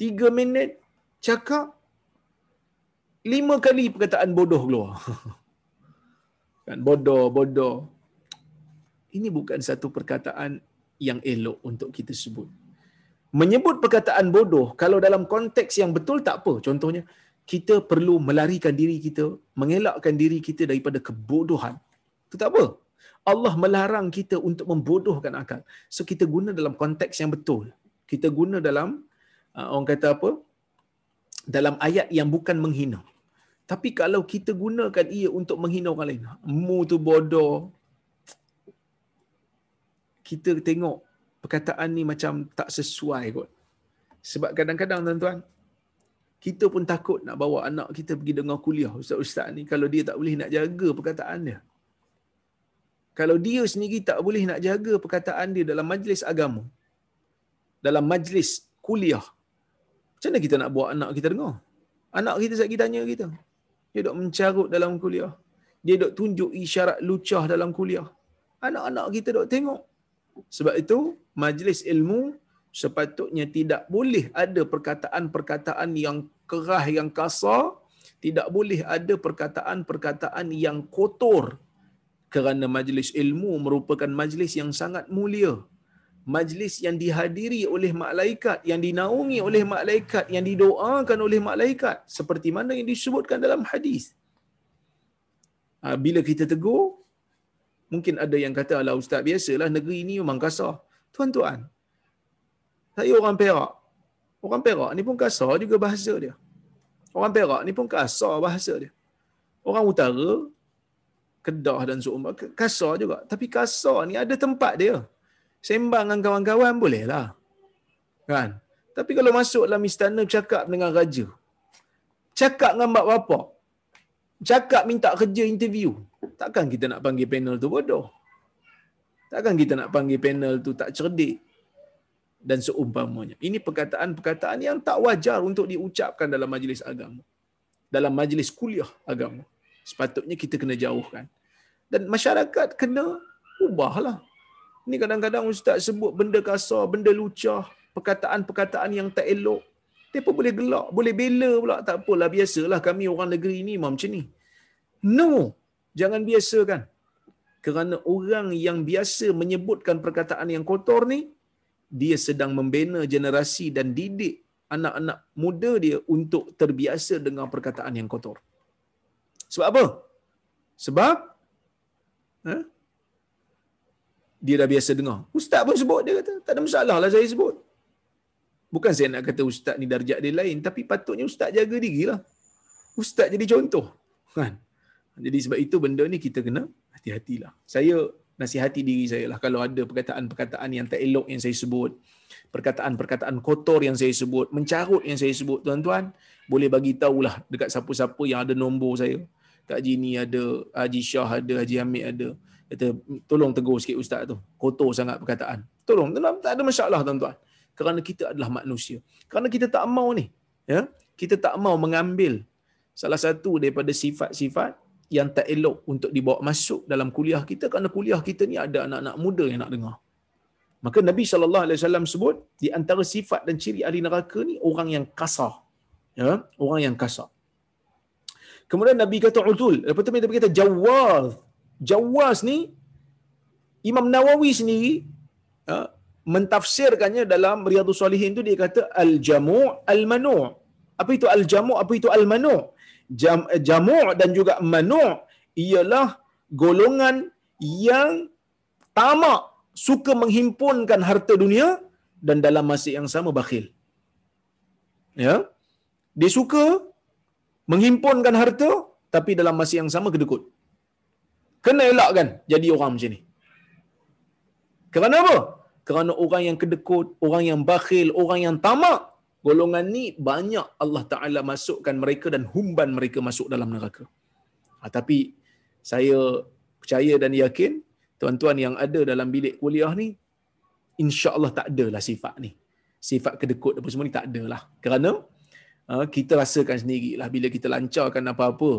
Tiga minit cakap lima kali perkataan bodoh keluar. kan bodoh, bodoh. Ini bukan satu perkataan yang elok untuk kita sebut. Menyebut perkataan bodoh kalau dalam konteks yang betul tak apa. Contohnya, kita perlu melarikan diri kita, mengelakkan diri kita daripada kebodohan. Itu tak apa. Allah melarang kita untuk membodohkan akal. So kita guna dalam konteks yang betul. Kita guna dalam orang kata apa? Dalam ayat yang bukan menghina. Tapi kalau kita gunakan ia untuk menghina orang lain, mu tu bodoh. Kita tengok perkataan ni macam tak sesuai kot. Sebab kadang-kadang tuan-tuan, kita pun takut nak bawa anak kita pergi dengar kuliah ustaz-ustaz ni kalau dia tak boleh nak jaga perkataan dia kalau dia sendiri tak boleh nak jaga perkataan dia dalam majlis agama, dalam majlis kuliah, macam mana kita nak buat anak kita dengar? Anak kita sakit tanya kita. Dia dok mencarut dalam kuliah. Dia dok tunjuk isyarat lucah dalam kuliah. Anak-anak kita dok tengok. Sebab itu, majlis ilmu sepatutnya tidak boleh ada perkataan-perkataan yang kerah, yang kasar. Tidak boleh ada perkataan-perkataan yang kotor kerana majlis ilmu merupakan majlis yang sangat mulia majlis yang dihadiri oleh malaikat yang dinaungi oleh malaikat yang didoakan oleh malaikat. Seperti mana yang disebutkan dalam hadis? Ha, bila kita tegur mungkin ada yang kata ala ustaz biasalah negeri ini memang kasar. Tuan-tuan saya orang Perak. Orang Perak ni pun kasar juga bahasa dia. Orang Perak ni pun kasar bahasa dia. Orang utara Kedah dan seumpama kasar juga. Tapi kasar ni ada tempat dia. Sembang dengan kawan-kawan boleh lah. Kan? Tapi kalau masuk dalam istana cakap dengan raja. Cakap dengan mak bapak. Cakap minta kerja interview. Takkan kita nak panggil panel tu bodoh. Takkan kita nak panggil panel tu tak cerdik. Dan seumpamanya. Ini perkataan-perkataan yang tak wajar untuk diucapkan dalam majlis agama. Dalam majlis kuliah agama sepatutnya kita kena jauhkan. Dan masyarakat kena ubahlah. Ini kadang-kadang ustaz sebut benda kasar, benda lucah, perkataan-perkataan yang tak elok. Mereka boleh gelak, boleh bela pula. Tak apalah, biasalah kami orang negeri ini macam ni. No, jangan biasakan. Kerana orang yang biasa menyebutkan perkataan yang kotor ni, dia sedang membina generasi dan didik anak-anak muda dia untuk terbiasa dengan perkataan yang kotor. Sebab apa? Sebab ha? Dia dah biasa dengar. Ustaz pun sebut dia kata, tak ada masalah lah saya sebut. Bukan saya nak kata ustaz ni darjat dia lain, tapi patutnya ustaz jaga diri lah. Ustaz jadi contoh. Kan? Jadi sebab itu benda ni kita kena hati-hatilah. Saya nasihati diri saya lah kalau ada perkataan-perkataan yang tak elok yang saya sebut, perkataan-perkataan kotor yang saya sebut, mencarut yang saya sebut, tuan-tuan, boleh bagi tahulah dekat siapa-siapa yang ada nombor saya. Kak Haji ni ada, Haji Shah ada, Haji Hamid ada. Kata, tolong tegur sikit ustaz tu. Kotor sangat perkataan. Tolong, tak ada masalah tuan-tuan. kerana kita adalah manusia. Kerana kita tak mau ni, ya. Kita tak mau mengambil salah satu daripada sifat-sifat yang tak elok untuk dibawa masuk dalam kuliah kita kerana kuliah kita ni ada anak-anak muda yang nak dengar. Maka Nabi sallallahu alaihi wasallam sebut di antara sifat dan ciri ahli neraka ni orang yang kasar. Ya, orang yang kasar. Kemudian Nabi kata utul, lepas tu Nabi kata jawaz. Jawaz ni Imam Nawawi sendiri ya, mentafsirkannya dalam Riyadhus Salihin tu dia kata al-jamu' al-manu'. Apa itu al-jamu'? Apa itu al-manu'? Jam, jamu' dan juga manu' ialah golongan yang tamak suka menghimpunkan harta dunia dan dalam masa yang sama bakhil. Ya. Dia suka menghimpunkan harta tapi dalam masa yang sama kedekut. Kena elakkan jadi orang macam ni. Kerana apa? Kerana orang yang kedekut, orang yang bakhil, orang yang tamak, golongan ni banyak Allah Taala masukkan mereka dan humban mereka masuk dalam neraka. Ha, tapi saya percaya dan yakin tuan-tuan yang ada dalam bilik kuliah ni insya-Allah tak adalah sifat ni. Sifat kedekut apa semua ni tak adalah. Kerana uh, kita rasakan sendirilah bila kita lancarkan apa-apa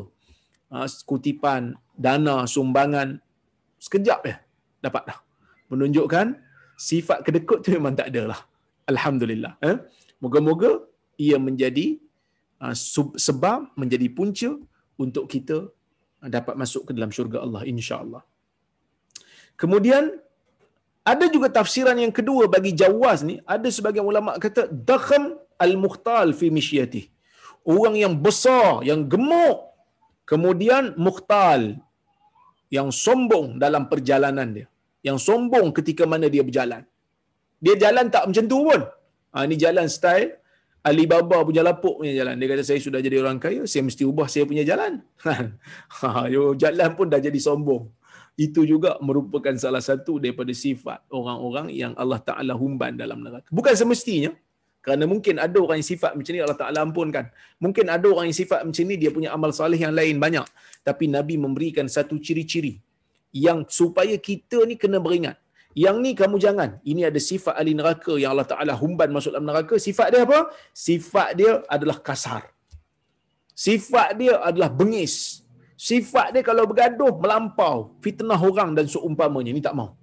uh, kutipan dana sumbangan sekejap ya dapat dah. Menunjukkan sifat kedekut tu memang tak adalah. Alhamdulillah. Eh? Moga-moga ia menjadi uh, sebab menjadi punca untuk kita dapat masuk ke dalam syurga Allah insya-Allah. Kemudian ada juga tafsiran yang kedua bagi jawaz ni, ada sebagian ulama kata dakham al-mukhtal fi mishyati. Orang yang besar, yang gemuk, kemudian mukhtal yang sombong dalam perjalanan dia. Yang sombong ketika mana dia berjalan. Dia jalan tak macam tu pun. Ha, ini jalan style Alibaba punya lapuk punya jalan. Dia kata saya sudah jadi orang kaya, saya mesti ubah saya punya jalan. ha, jalan pun dah jadi sombong itu juga merupakan salah satu daripada sifat orang-orang yang Allah Ta'ala humban dalam neraka. Bukan semestinya, kerana mungkin ada orang yang sifat macam ni Allah Ta'ala ampunkan. Mungkin ada orang yang sifat macam ni, dia punya amal salih yang lain banyak. Tapi Nabi memberikan satu ciri-ciri yang supaya kita ni kena beringat. Yang ni kamu jangan. Ini ada sifat ahli neraka yang Allah Ta'ala humban masuk dalam neraka. Sifat dia apa? Sifat dia adalah kasar. Sifat dia adalah bengis sifat dia kalau bergaduh melampau fitnah orang dan seumpamanya ni tak mau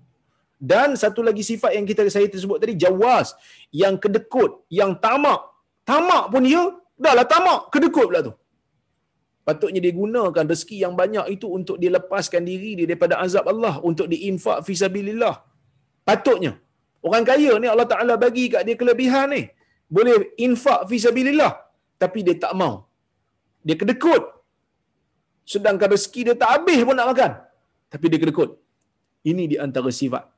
dan satu lagi sifat yang kita saya tersebut tadi jawas. Yang kedekut yang tamak. Tamak pun dia dahlah tamak kedekut pula tu. Patutnya dia gunakan rezeki yang banyak itu untuk dia lepaskan diri dia daripada azab Allah untuk diinfak fi sabilillah patutnya. Orang kaya ni Allah Taala bagi kat dia kelebihan ni. Boleh infak fi sabilillah tapi dia tak mau. Dia kedekut. Sedangkan rezeki dia tak habis pun nak makan. Tapi dia kedekut. Ini di antara sifat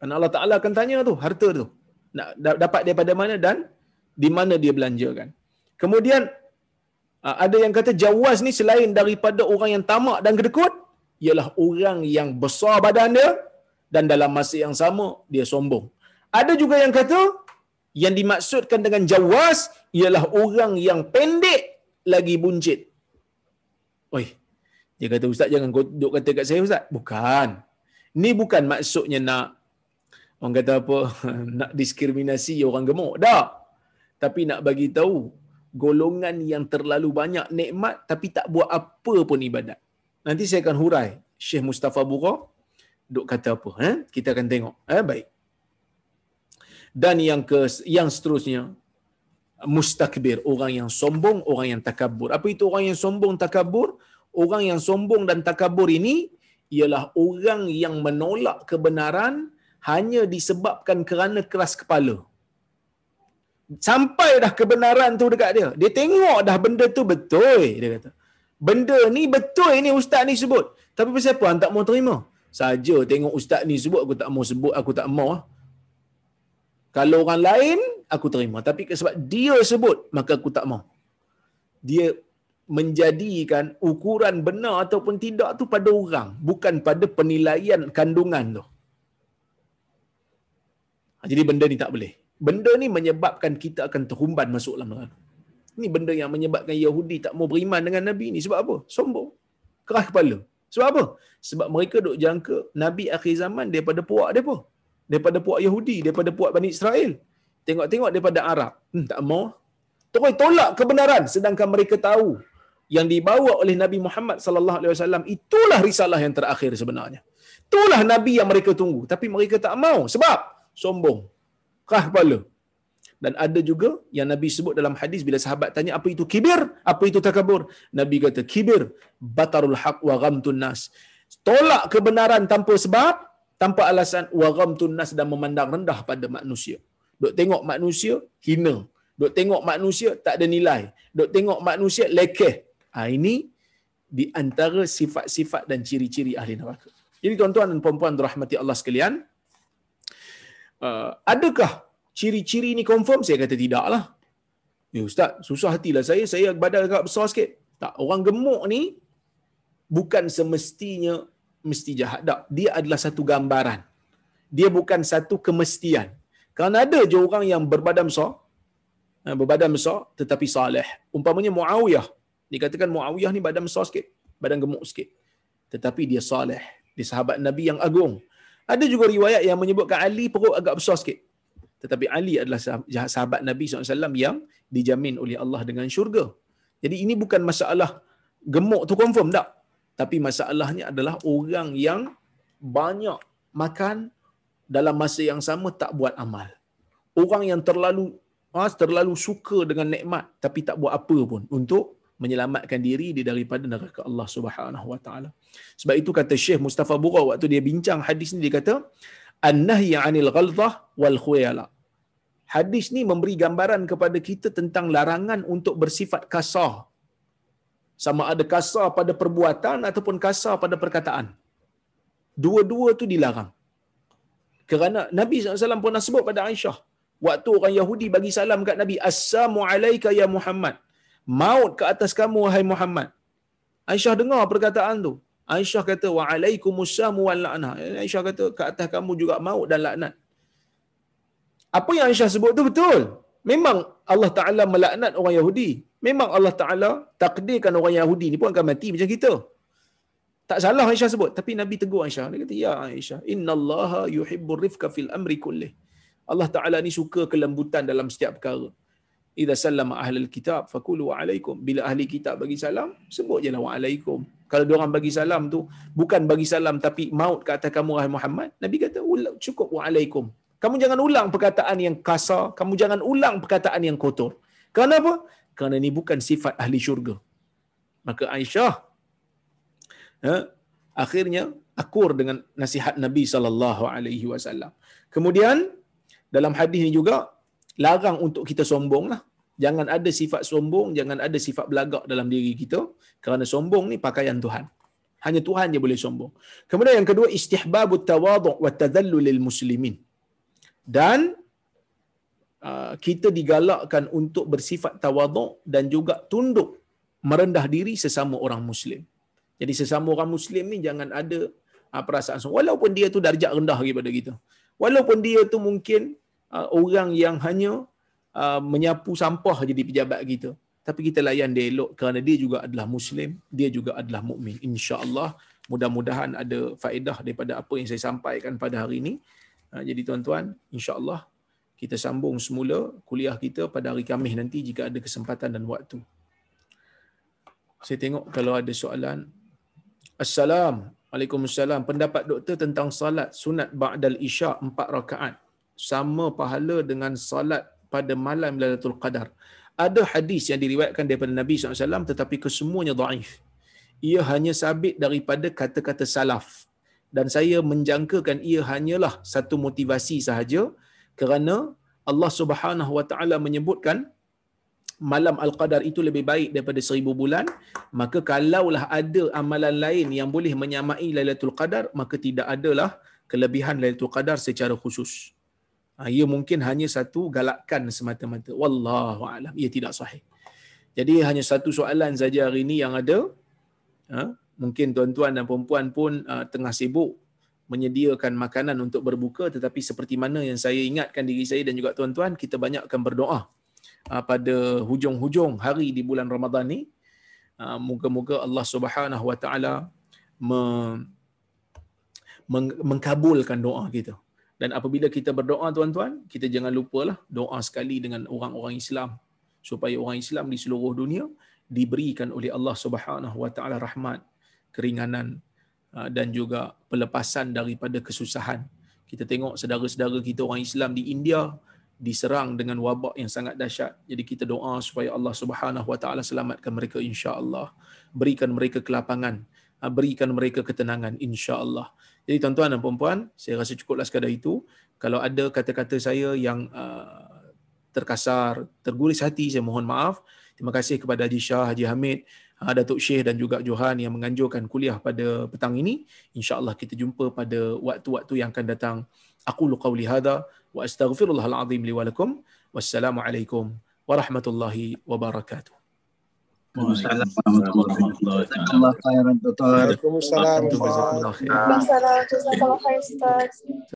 dan Allah Taala akan tanya tu harta tu nak dapat daripada mana dan di mana dia belanjakan kemudian ada yang kata jawaz ni selain daripada orang yang tamak dan kedekut ialah orang yang besar badan dia dan dalam masa yang sama dia sombong ada juga yang kata yang dimaksudkan dengan jawaz ialah orang yang pendek lagi buncit Oi. Dia kata ustaz jangan duk kata kat saya ustaz. Bukan. Ni bukan maksudnya nak orang kata apa nak diskriminasi orang gemuk. Tak. Tapi nak bagi tahu golongan yang terlalu banyak nikmat tapi tak buat apa pun ibadat. Nanti saya akan hurai Syekh Mustafa Bura duk kata apa eh? Kita akan tengok. Eh baik. Dan yang ke yang seterusnya mustakbir, orang yang sombong, orang yang takabur. Apa itu orang yang sombong, takabur? Orang yang sombong dan takabur ini ialah orang yang menolak kebenaran hanya disebabkan kerana keras kepala. Sampai dah kebenaran tu dekat dia. Dia tengok dah benda tu betul, dia kata. Benda ni betul ini ustaz ni sebut. Tapi pasal apa tak mau terima? Saja tengok ustaz ni sebut aku tak mau sebut, aku tak mau. Kalau orang lain aku terima tapi sebab dia sebut maka aku tak mau dia menjadikan ukuran benar ataupun tidak tu pada orang bukan pada penilaian kandungan tu jadi benda ni tak boleh benda ni menyebabkan kita akan terhumban masuk dalam neraka ini benda yang menyebabkan Yahudi tak mau beriman dengan Nabi ni sebab apa? Sombong. Keras kepala. Sebab apa? Sebab mereka duk jangka Nabi akhir zaman daripada puak dia apa? daripada puak Yahudi, daripada puak Bani Israel. Tengok-tengok daripada Arab. Hmm, tak mau. Terus tolak kebenaran sedangkan mereka tahu yang dibawa oleh Nabi Muhammad sallallahu alaihi wasallam itulah risalah yang terakhir sebenarnya. Itulah nabi yang mereka tunggu tapi mereka tak mau sebab sombong. Kah kepala. Dan ada juga yang Nabi sebut dalam hadis bila sahabat tanya apa itu kibir, apa itu takabur. Nabi kata kibir batarul haq wa ghamtun nas. Tolak kebenaran tanpa sebab, tanpa alasan wa ghamtun nas dan memandang rendah pada manusia. Dok tengok manusia hina. Dok tengok manusia tak ada nilai. Dok tengok manusia lekeh. Ha, ini di antara sifat-sifat dan ciri-ciri ahli neraka. Jadi tuan-tuan dan puan-puan rahmati Allah sekalian, uh, adakah ciri-ciri ini confirm? Saya kata tidaklah. Ya ustaz, susah hatilah saya, saya badan agak besar sikit. Tak, orang gemuk ni bukan semestinya mesti jahat. Tak, dia adalah satu gambaran. Dia bukan satu kemestian. Kerana ada je orang yang berbadan besar, eh, berbadan besar tetapi saleh. Umpamanya Muawiyah. Dikatakan Muawiyah ni badan besar sikit, badan gemuk sikit. Tetapi dia saleh. Dia sahabat Nabi yang agung. Ada juga riwayat yang menyebutkan Ali perut agak besar sikit. Tetapi Ali adalah sahabat Nabi SAW yang dijamin oleh Allah dengan syurga. Jadi ini bukan masalah gemuk tu confirm tak? Tapi masalahnya adalah orang yang banyak makan dalam masa yang sama tak buat amal. Orang yang terlalu ha, terlalu suka dengan nikmat tapi tak buat apa pun untuk menyelamatkan diri dia daripada neraka Allah Subhanahu wa taala. Sebab itu kata Syekh Mustafa Bura waktu dia bincang hadis ni dia kata an-nahy 'anil ghalzah wal khuyala. Hadis ni memberi gambaran kepada kita tentang larangan untuk bersifat kasar. Sama ada kasar pada perbuatan ataupun kasar pada perkataan. Dua-dua tu dilarang. Kerana Nabi SAW pernah sebut pada Aisyah. Waktu orang Yahudi bagi salam kat Nabi. Assalamu alaika ya Muhammad maut ke atas kamu wahai Muhammad. Aisyah dengar perkataan tu. Aisyah kata wa alaikumussalam wal la'nah. Aisyah kata ke atas kamu juga maut dan laknat. Apa yang Aisyah sebut tu betul. Memang Allah Taala melaknat orang Yahudi. Memang Allah Taala takdirkan orang Yahudi ni pun akan mati macam kita. Tak salah Aisyah sebut, tapi Nabi tegur Aisyah. Dia kata, "Ya Aisyah, innallaha yuhibbur rifqa fil amri kullih." Allah Taala ni suka kelembutan dalam setiap perkara idza sallama ahlul kitab faqulu wa alaikum. Bila ahli kitab bagi salam sebut jelah wa alaikum kalau dia orang bagi salam tu bukan bagi salam tapi maut ke atas kamu wahai Muhammad nabi kata cukup wa alaikum kamu jangan ulang perkataan yang kasar kamu jangan ulang perkataan yang kotor. Kenapa kerana ini bukan sifat ahli syurga. Maka Aisyah ha, akhirnya akur dengan nasihat Nabi sallallahu alaihi wasallam. Kemudian dalam hadis ini juga larang untuk kita sombong lah. Jangan ada sifat sombong, jangan ada sifat belagak dalam diri kita. Kerana sombong ni pakaian Tuhan. Hanya Tuhan je boleh sombong. Kemudian yang kedua, istihbabut tawaduk wa tadhallu lil muslimin. Dan uh, kita digalakkan untuk bersifat tawaduk dan juga tunduk merendah diri sesama orang muslim. Jadi sesama orang muslim ni jangan ada uh, perasaan sombong. Walaupun dia tu darjat rendah daripada kita. Walaupun dia tu mungkin uh, orang yang hanya uh, menyapu sampah jadi pejabat kita. Tapi kita layan dia elok kerana dia juga adalah muslim dia juga adalah mukmin. Insyaallah mudah-mudahan ada faedah daripada apa yang saya sampaikan pada hari ini. Uh, jadi tuan-tuan insyaallah kita sambung semula kuliah kita pada hari Khamis nanti jika ada kesempatan dan waktu. Saya tengok kalau ada soalan. Assalamualaikum. Waalaikumsalam. Pendapat doktor tentang salat sunat ba'dal isya empat rakaat sama pahala dengan salat pada malam Lailatul Qadar. Ada hadis yang diriwayatkan daripada Nabi SAW tetapi kesemuanya daif. Ia hanya sabit daripada kata-kata salaf. Dan saya menjangkakan ia hanyalah satu motivasi sahaja kerana Allah Subhanahu Wa Taala menyebutkan malam Al-Qadar itu lebih baik daripada seribu bulan, maka kalaulah ada amalan lain yang boleh menyamai Lailatul Qadar, maka tidak adalah kelebihan Lailatul Qadar secara khusus. Ha, ia mungkin hanya satu galakan semata-mata. Wallahu alam. Ia tidak sahih. Jadi hanya satu soalan saja hari ini yang ada. Ha? Mungkin tuan-tuan dan perempuan pun uh, tengah sibuk menyediakan makanan untuk berbuka tetapi seperti mana yang saya ingatkan diri saya dan juga tuan-tuan kita banyakkan berdoa uh, pada hujung-hujung hari di bulan Ramadan ni moga-moga Allah Subhanahu Wa Taala mengkabulkan doa kita Dan apabila kita berdoa tuan-tuan, kita jangan lupalah doa sekali dengan orang-orang Islam supaya orang Islam di seluruh dunia diberikan oleh Allah Subhanahu Wa Taala rahmat, keringanan uh, dan juga pelepasan daripada kesusahan. Kita tengok saudara-saudara kita orang Islam di India diserang dengan wabak yang sangat dahsyat. Jadi kita doa supaya Allah Subhanahu Wa Taala selamatkan mereka insya-Allah. Berikan mereka kelapangan, uh, berikan mereka ketenangan insya-Allah. Jadi tuan-tuan dan puan-puan, saya rasa cukuplah sekadar itu. Kalau ada kata-kata saya yang uh, terkasar, terguris hati, saya mohon maaf. Terima kasih kepada Haji Shah, Haji Hamid, uh, Datuk Syekh dan juga Johan yang menganjurkan kuliah pada petang ini. InsyaAllah kita jumpa pada waktu-waktu yang akan datang. Aku luqawli hadha wa astaghfirullahaladzim liwalakum. Wassalamualaikum warahmatullahi wabarakatuh. Waalaikumsalam warahmatullahi wabarakatuh. Waalaikumsalam. Khair Ustaz.